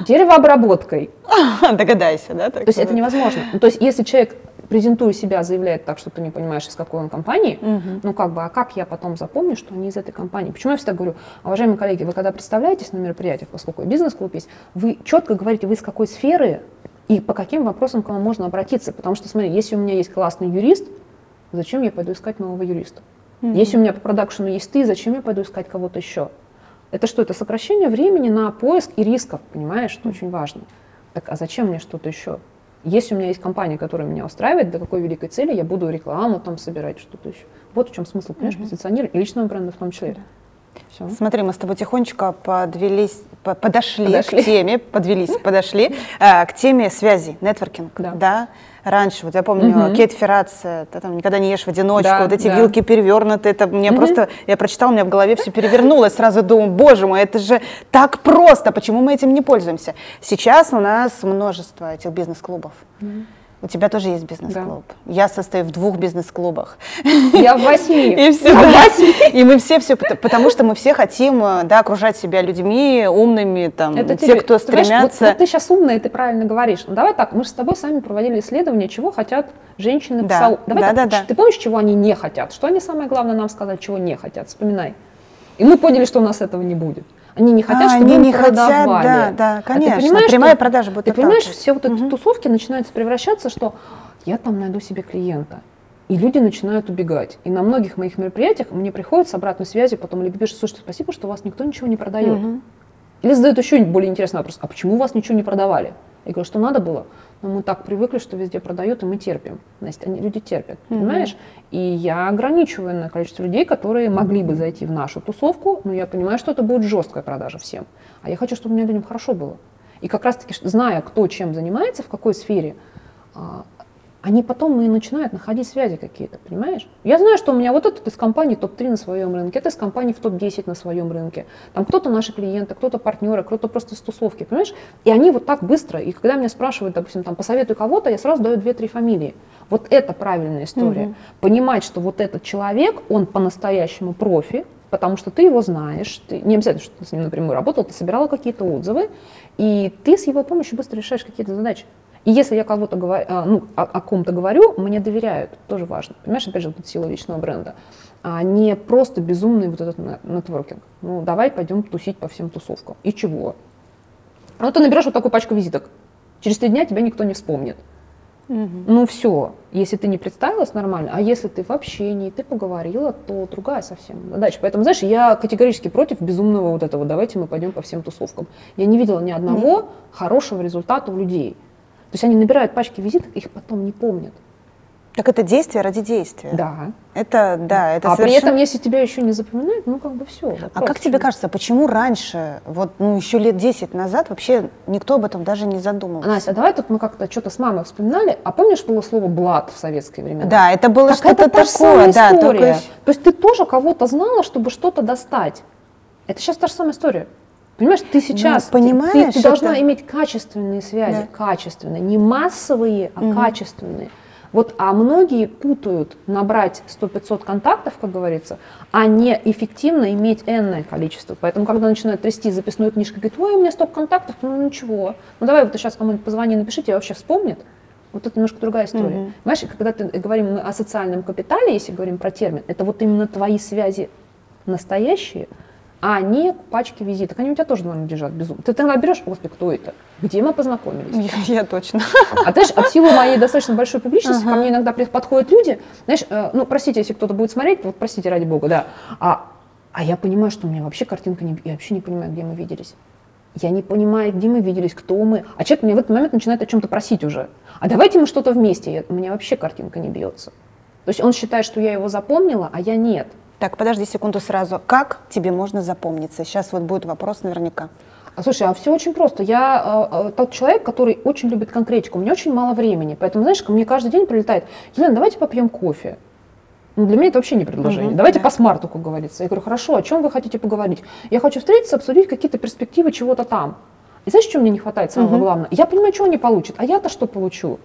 Деревообработкой. Догадайся, да? То есть это невозможно. Ну, то есть если человек, презентуя себя, заявляет так, что ты не понимаешь, из какой он компании, угу. ну как бы, а как я потом запомню, что они из этой компании? Почему я всегда говорю, уважаемые коллеги, вы когда представляетесь на мероприятиях, поскольку бизнес-клуб есть, вы четко говорите, вы из какой сферы, и по каким вопросам к вам можно обратиться. Потому что, смотри, если у меня есть классный юрист, зачем я пойду искать нового юриста? Mm-hmm. Если у меня по продакшену есть ты, зачем я пойду искать кого-то еще? Это что? Это сокращение времени на поиск и рисков, понимаешь, что mm-hmm. очень важно. Так, а зачем мне что-то еще? Если у меня есть компания, которая меня устраивает, до какой великой цели я буду рекламу там собирать, что-то еще. Вот в чем смысл, понимаешь, mm-hmm. позиционирования и личного бренда в том числе. Yeah. Все. Смотри, мы с тобой тихонечко подвелись, подошли, подошли. к теме, подвелись, подошли э, к теме связи, нетворкинг, да. да? Раньше, вот я помню, угу. Кейт Феррация, ты там никогда не ешь в одиночку, да, вот эти да. вилки перевернуты, это мне угу. просто, я прочитала, у меня в голове все перевернулось, сразу думаю, боже мой, это же так просто, почему мы этим не пользуемся? Сейчас у нас множество этих бизнес-клубов. Угу. У тебя тоже есть бизнес-клуб. Да. Я состою в двух бизнес-клубах. Я в восьми. И, все, да. восьми. и мы все все, потому что мы все хотим э, да, окружать себя людьми умными, там, Это те, тебе, кто стремятся. Знаешь, вот, вот ты сейчас умная, ты правильно говоришь. Ну, давай так, мы же с тобой сами проводили исследование, чего хотят женщины да. в салоне. Давай да, так, да, да. Ты помнишь, чего они не хотят? Что они самое главное нам сказать, чего не хотят? Вспоминай. И мы поняли, что у нас этого не будет. Они не хотят, а, чтобы они не продавали. Хотят, да, да, конечно. А ты понимаешь, Прямая что, продажа будет. Ты понимаешь, все вот эти угу. тусовки начинаются превращаться, что я там найду себе клиента. И люди начинают убегать. И на многих моих мероприятиях мне приходят с обратной связью, потом или пишут, слушайте, спасибо, что у вас никто ничего не продает. Угу. Или задают еще более интересный вопрос, а почему у вас ничего не продавали? Я говорю, что надо было? Но мы так привыкли, что везде продают, и мы терпим. Значит, они, люди терпят, mm понимаешь? И я ограничиваю на количество людей, которые могли бы зайти в нашу тусовку, но я понимаю, что это будет жесткая продажа всем. А я хочу, чтобы у меня людям хорошо было. И как раз-таки, зная, кто чем занимается, в какой сфере, а, они потом и начинают находить связи какие-то, понимаешь? Я знаю, что у меня вот этот из компании топ-3 на своем рынке, это из компании в топ-10 на своем рынке. Там кто-то наши клиенты, кто-то партнеры, кто-то просто с тусовки, понимаешь? И они вот так быстро, и когда меня спрашивают, допустим, там, посоветуй кого-то, я сразу даю 2-3 фамилии. Вот это правильная история. Угу. Понимать, что вот этот человек, он по-настоящему профи, потому что ты его знаешь, ты, не обязательно, что ты с ним напрямую работал, ты собирала какие-то отзывы, и ты с его помощью быстро решаешь какие-то задачи. И если я кого-то говорю, а, ну, о, о ком-то говорю, мне доверяют, тоже важно. Понимаешь, опять же, эта сила личного бренда. А не просто безумный вот этот нетворкинг. Ну, давай пойдем тусить по всем тусовкам. И чего? Ну, ты наберешь вот такую пачку визиток. Через три дня тебя никто не вспомнит. Ну все, если ты не представилась нормально, а если ты в общении, ты поговорила, то другая совсем задача. Поэтому, знаешь, я категорически против безумного вот этого, давайте мы пойдем по всем тусовкам. Я не видела ни одного Нет. хорошего результата у людей. То есть они набирают пачки визиток, их потом не помнят. Так это действие ради действия. Да. Это, да, это А совершенно... при этом, если тебя еще не запоминают, ну как бы все. А как тебе кажется, почему раньше, вот ну, еще лет 10 назад, вообще никто об этом даже не задумывался? Настя, а давай тут мы как-то что-то с мамой вспоминали, а помнишь было слово «блат» в советские времена? Да, это было что-то такое. Да, история. Только... То есть ты тоже кого-то знала, чтобы что-то достать. Это сейчас та же самая история. Понимаешь, ты сейчас, ну, понимаешь, ты, ты, должна иметь качественные связи, да. качественные, не массовые, а угу. качественные. Вот, а многие путают набрать 100-500 контактов, как говорится, а не эффективно иметь энное количество. Поэтому, когда начинают трясти записную книжку, говорят, ой, у меня столько контактов, ну ничего. Ну давай вот сейчас кому-нибудь позвони, напишите, я вообще вспомнит. Вот это немножко другая история. Mm-hmm. Понимаешь, когда ты говорим о социальном капитале, если говорим про термин, это вот именно твои связи настоящие, а не пачки визиток. Они у тебя тоже дома лежат безумно. Ты тогда берешь, господи, кто это? Где мы познакомились? Я, я точно. А знаешь, от силы моей достаточно большой публичности, ага. ко мне иногда подходят люди, знаешь, э, ну, простите, если кто-то будет смотреть, вот простите, ради бога, да, а, а я понимаю, что у меня вообще картинка, не, я вообще не понимаю, где мы виделись. Я не понимаю, где мы виделись, кто мы. А человек мне в этот момент начинает о чем-то просить уже. А давайте мы что-то вместе. Я, у меня вообще картинка не бьется. То есть он считает, что я его запомнила, а я нет. Так, подожди секунду сразу. Как тебе можно запомниться? Сейчас вот будет вопрос наверняка. А, слушай, а все очень просто. Я э, тот человек, который очень любит конкретику. У меня очень мало времени. Поэтому, знаешь, ко мне каждый день прилетает, Елена, давайте попьем кофе. Ну, для меня это вообще не предложение. Угу, Давайте да. по смарту, как говорится. Я говорю, хорошо, о чем вы хотите поговорить? Я хочу встретиться, обсудить какие-то перспективы чего-то там. И знаешь, что мне не хватает самого угу. главного? Я понимаю, что он не получит, а я-то что получу?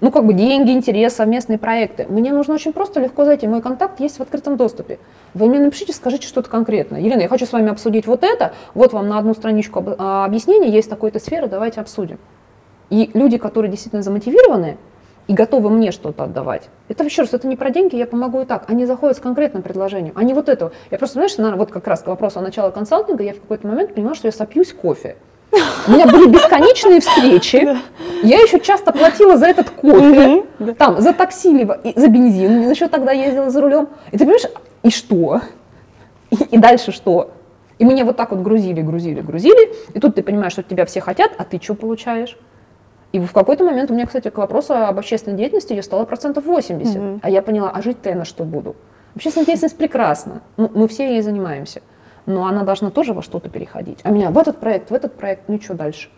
Ну, как бы деньги, интерес, совместные проекты. Мне нужно очень просто, легко зайти. Мой контакт есть в открытом доступе. Вы мне напишите, скажите что-то конкретное. Елена, я хочу с вами обсудить вот это. Вот вам на одну страничку а, объяснения есть такой-то сфера, давайте обсудим. И люди, которые действительно замотивированы и готовы мне что-то отдавать, это еще раз, это не про деньги, я помогу и так. Они заходят с конкретным предложением, а не вот этого. Я просто, знаешь, вот как раз к вопросу о начале консалтинга, я в какой-то момент поняла, что я сопьюсь кофе. У меня были бесконечные встречи. Я еще часто платила за этот кофе, там, за такси, либо за бензин. Еще тогда ездила за рулем. И ты понимаешь, и что? И, и дальше что? И меня вот так вот грузили, грузили, грузили. И тут ты понимаешь, что тебя все хотят, а ты что получаешь? И в какой-то момент у меня, кстати, к вопросу об общественной деятельности ее стало процентов 80. Mm-hmm. А я поняла, а жить-то я на что буду? Общественная деятельность прекрасна. Ну, мы все ей занимаемся но она должна тоже во что-то переходить. А меня в этот проект, в этот проект, ну и что дальше?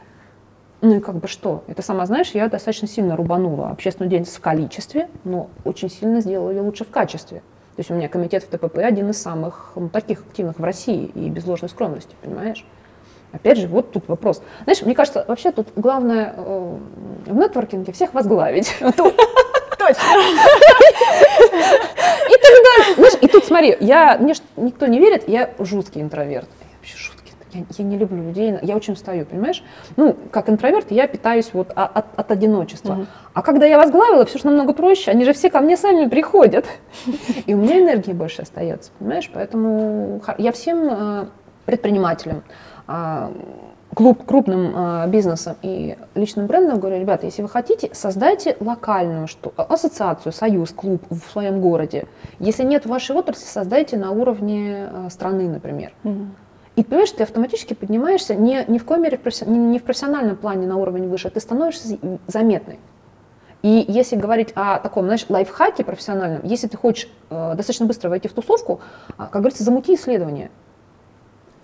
Ну и как бы что? Это сама знаешь, я достаточно сильно рубанула общественную деятельность в количестве, но очень сильно сделала ее лучше в качестве. То есть у меня комитет в ТПП один из самых ну, таких активных в России и без ложной скромности, понимаешь? Опять же, вот тут вопрос. Знаешь, мне кажется, вообще тут главное э, в нетворкинге всех возглавить. Точно. И тогда, знаешь, и тут смотри, я, мне никто не верит, я жуткий интроверт. Я вообще жуткий. Я, я не люблю людей, я очень устаю, понимаешь? Ну, как интроверт я питаюсь вот от, от одиночества. Угу. А когда я возглавила, все же намного проще, они же все ко мне сами приходят. И у меня энергии больше остается, понимаешь? Поэтому я всем э, предпринимателям, а, клуб, крупным э, бизнесом и личным брендом говорю, ребята, если вы хотите, создайте локальную что, ассоциацию, союз, клуб в своем городе. Если нет в вашей отрасли, создайте на уровне э, страны, например. Угу. И понимаешь, ты автоматически поднимаешься не, ни в коей мере в не, не в профессиональном плане на уровень выше, ты становишься заметной. И если говорить о таком, знаешь, лайфхаке профессиональном, если ты хочешь э, достаточно быстро войти в тусовку, э, как говорится, замути исследование.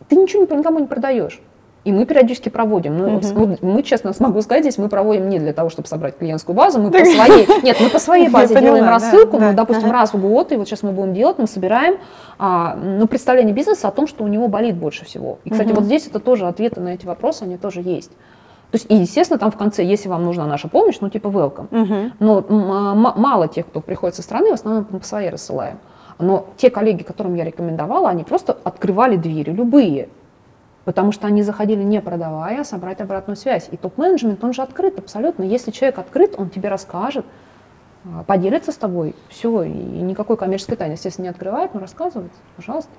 Ты ничего никому не продаешь. И мы периодически проводим. Ну, угу. мы, честно смогу сказать, здесь мы проводим не для того, чтобы собрать клиентскую базу, мы по своей, нет, мы по своей базе делаем рассылку, ну, допустим, раз в год, и вот сейчас мы будем делать, мы собираем а, ну, представление бизнеса о том, что у него болит больше всего. И, кстати, вот здесь это тоже ответы на эти вопросы, они тоже есть. То есть, и, естественно, там в конце, если вам нужна наша помощь, ну, типа welcome. Угу. Но мало тех, кто приходит со стороны, в основном по своей рассылаем. Но те коллеги, которым я рекомендовала, они просто открывали двери, любые потому что они заходили не продавая, а собрать обратную связь. И топ-менеджмент, он же открыт абсолютно. Если человек открыт, он тебе расскажет, поделится с тобой, все, и никакой коммерческой тайны, естественно, не открывает, но рассказывает, пожалуйста.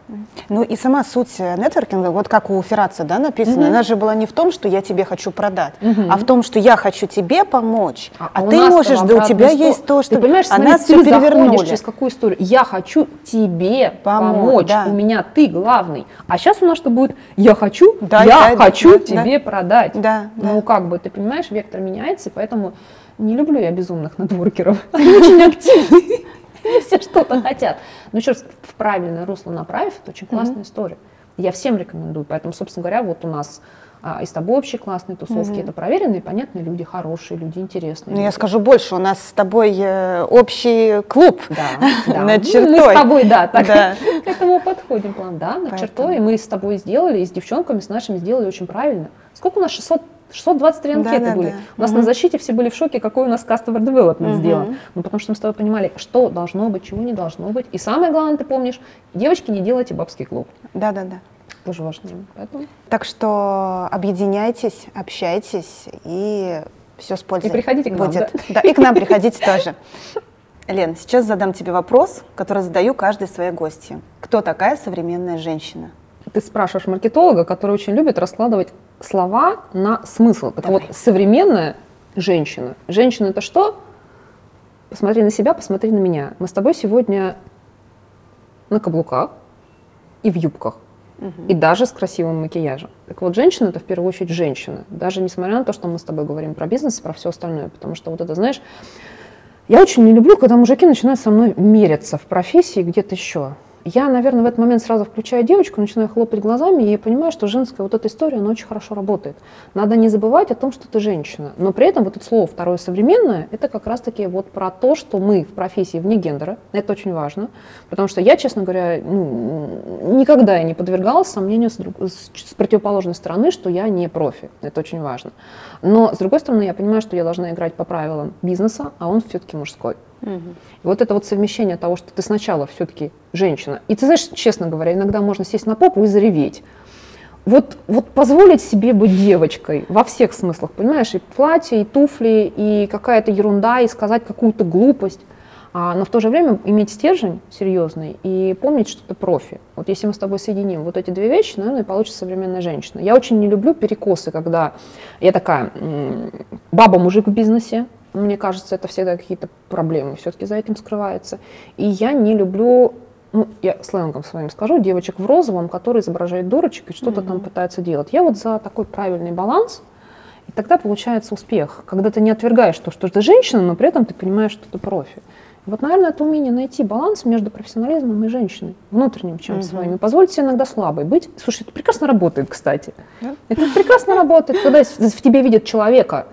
Ну и сама суть э, нетворкинга, вот как у Ферраца, да, написано, Мгм. она же была не в том, что я тебе хочу продать, Мгм. а в том, что я хочу тебе помочь, а, у ты можешь, да у тебя сто- есть то, что... Ты понимаешь, а смотри, нас ты все перевернули. через какую историю? Я хочу тебе Помочь, помочь, да. у меня ты главный. А сейчас у нас что будет? Я хочу, Да, я да, хочу да, тебе продать. Да, да. Ну как бы, ты понимаешь, вектор меняется, поэтому не люблю я безумных нетворкеров. Они очень активны. Все что-то хотят. Но еще раз, в правильное русло направив, это очень классная история. Я всем рекомендую. Поэтому, собственно говоря, вот у нас а, и с тобой общие классные тусовки. Это проверенные, понятные люди, хорошие люди, интересные. Ну, я люди. скажу больше, у нас с тобой э, общий клуб Да, да. над Ну, чертой. Мы с тобой, да, так Да. к этому подходим план. Да, над Поэтому. чертой. И мы с тобой сделали, и с девчонками, с нашими сделали очень правильно. Сколько у нас? 600 623 Да, анкеты да, были. да. У нас Мгм. на защите все были в шоке, какой у нас customer development Мгм. сделан. Ну, потому что мы с тобой понимали, что должно быть, чего не должно быть. И самое главное, ты помнишь, девочки, не делайте бабский клуб. Да, да, да. Тоже важно. Поэтому... Так что объединяйтесь, общайтесь и все с пользой И приходите к нам, будет. Да, и к нам приходите тоже. Лен, сейчас задам тебе вопрос, который задаю каждой своей гости. Кто такая современная женщина? Ты спрашиваешь маркетолога, который очень любит раскладывать слова на смысл. Так Давай. вот, современная женщина. Женщина это что? Посмотри на себя, посмотри на меня. Мы с тобой сегодня на каблуках и в юбках. И даже с красивым макияжем. Так вот, женщина это в первую очередь женщина. Даже несмотря на то, что мы с тобой говорим про бизнес и про все остальное. Потому что вот это, знаешь, я очень не люблю, когда мужики начинают со мной мериться в профессии где-то еще. Я, наверное, в этот момент сразу включаю девочку, начинаю хлопать глазами и понимаю, что женская вот эта история, она очень хорошо работает. Надо не забывать о том, что ты женщина. Но при этом вот это слово второе современное, это как раз-таки вот про то, что мы в профессии вне гендера. Это очень важно. Потому что я, честно говоря, ну, никогда я не подвергалась сомнению с, друг- с- с противоположной стороны, что я не профи. Это очень важно. Но, с другой стороны, я понимаю, что я должна играть по правилам бизнеса, а он все-таки мужской. И вот это вот совмещение того, что ты сначала все-таки женщина. И ты знаешь, честно говоря, иногда можно сесть на попу и зареветь. Вот, вот позволить себе быть девочкой во всех смыслах, понимаешь, и платье, и туфли, и какая-то ерунда, и сказать какую-то глупость. А, но в то же время иметь стержень серьезный и помнить, что ты профи. Вот если мы с тобой соединим вот эти две вещи, наверное, получится современная женщина. Я очень не люблю перекосы, когда я такая баба-мужик в бизнесе. Мне кажется, это всегда какие-то проблемы все-таки за этим скрываются. И я не люблю ну, я сленгом своим скажу, девочек в розовом, которые изображают дурочек и что-то там пытаются делать. Я вот за такой правильный баланс, и тогда получается успех, когда ты не отвергаешь то, что ты женщина, но при этом ты понимаешь, что ты профи. И Вот, наверное, это умение найти баланс между профессионализмом и женщиной, внутренним чем-то своим. И позволить себе иногда слабой быть. Слушай, это прекрасно работает, кстати. Да. Это прекрасно работает, когда в тебе видят человека,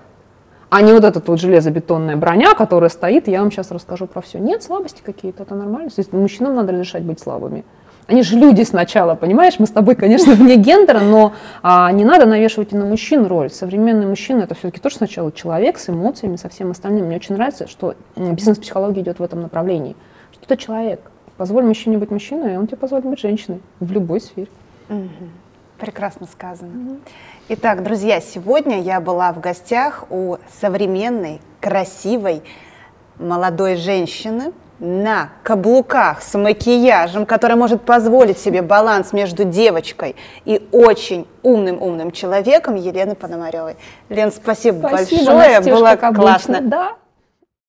а не вот эта вот железобетонная броня, которая стоит, я вам сейчас расскажу про все. Нет, слабости какие-то, это нормально. То есть мужчинам надо разрешать быть слабыми. Они же люди сначала, понимаешь? Мы с тобой, конечно, вне гендера, но а, не надо навешивать и на мужчин роль. Современный мужчина это все-таки тоже сначала человек с эмоциями, со всем остальным. Мне очень нравится, что бизнес-психология идет в этом направлении. Что ты человек. Позволь мужчине быть мужчиной, и он тебе позволит быть женщиной в любой сфере. Прекрасно сказано. Итак, друзья, сегодня я была в гостях у современной, красивой, молодой женщины на каблуках с макияжем, которая может позволить себе баланс между девочкой и очень умным-умным человеком Елены Пономаревой. Лен, спасибо, большое, Настюш, было обычно. классно. Да.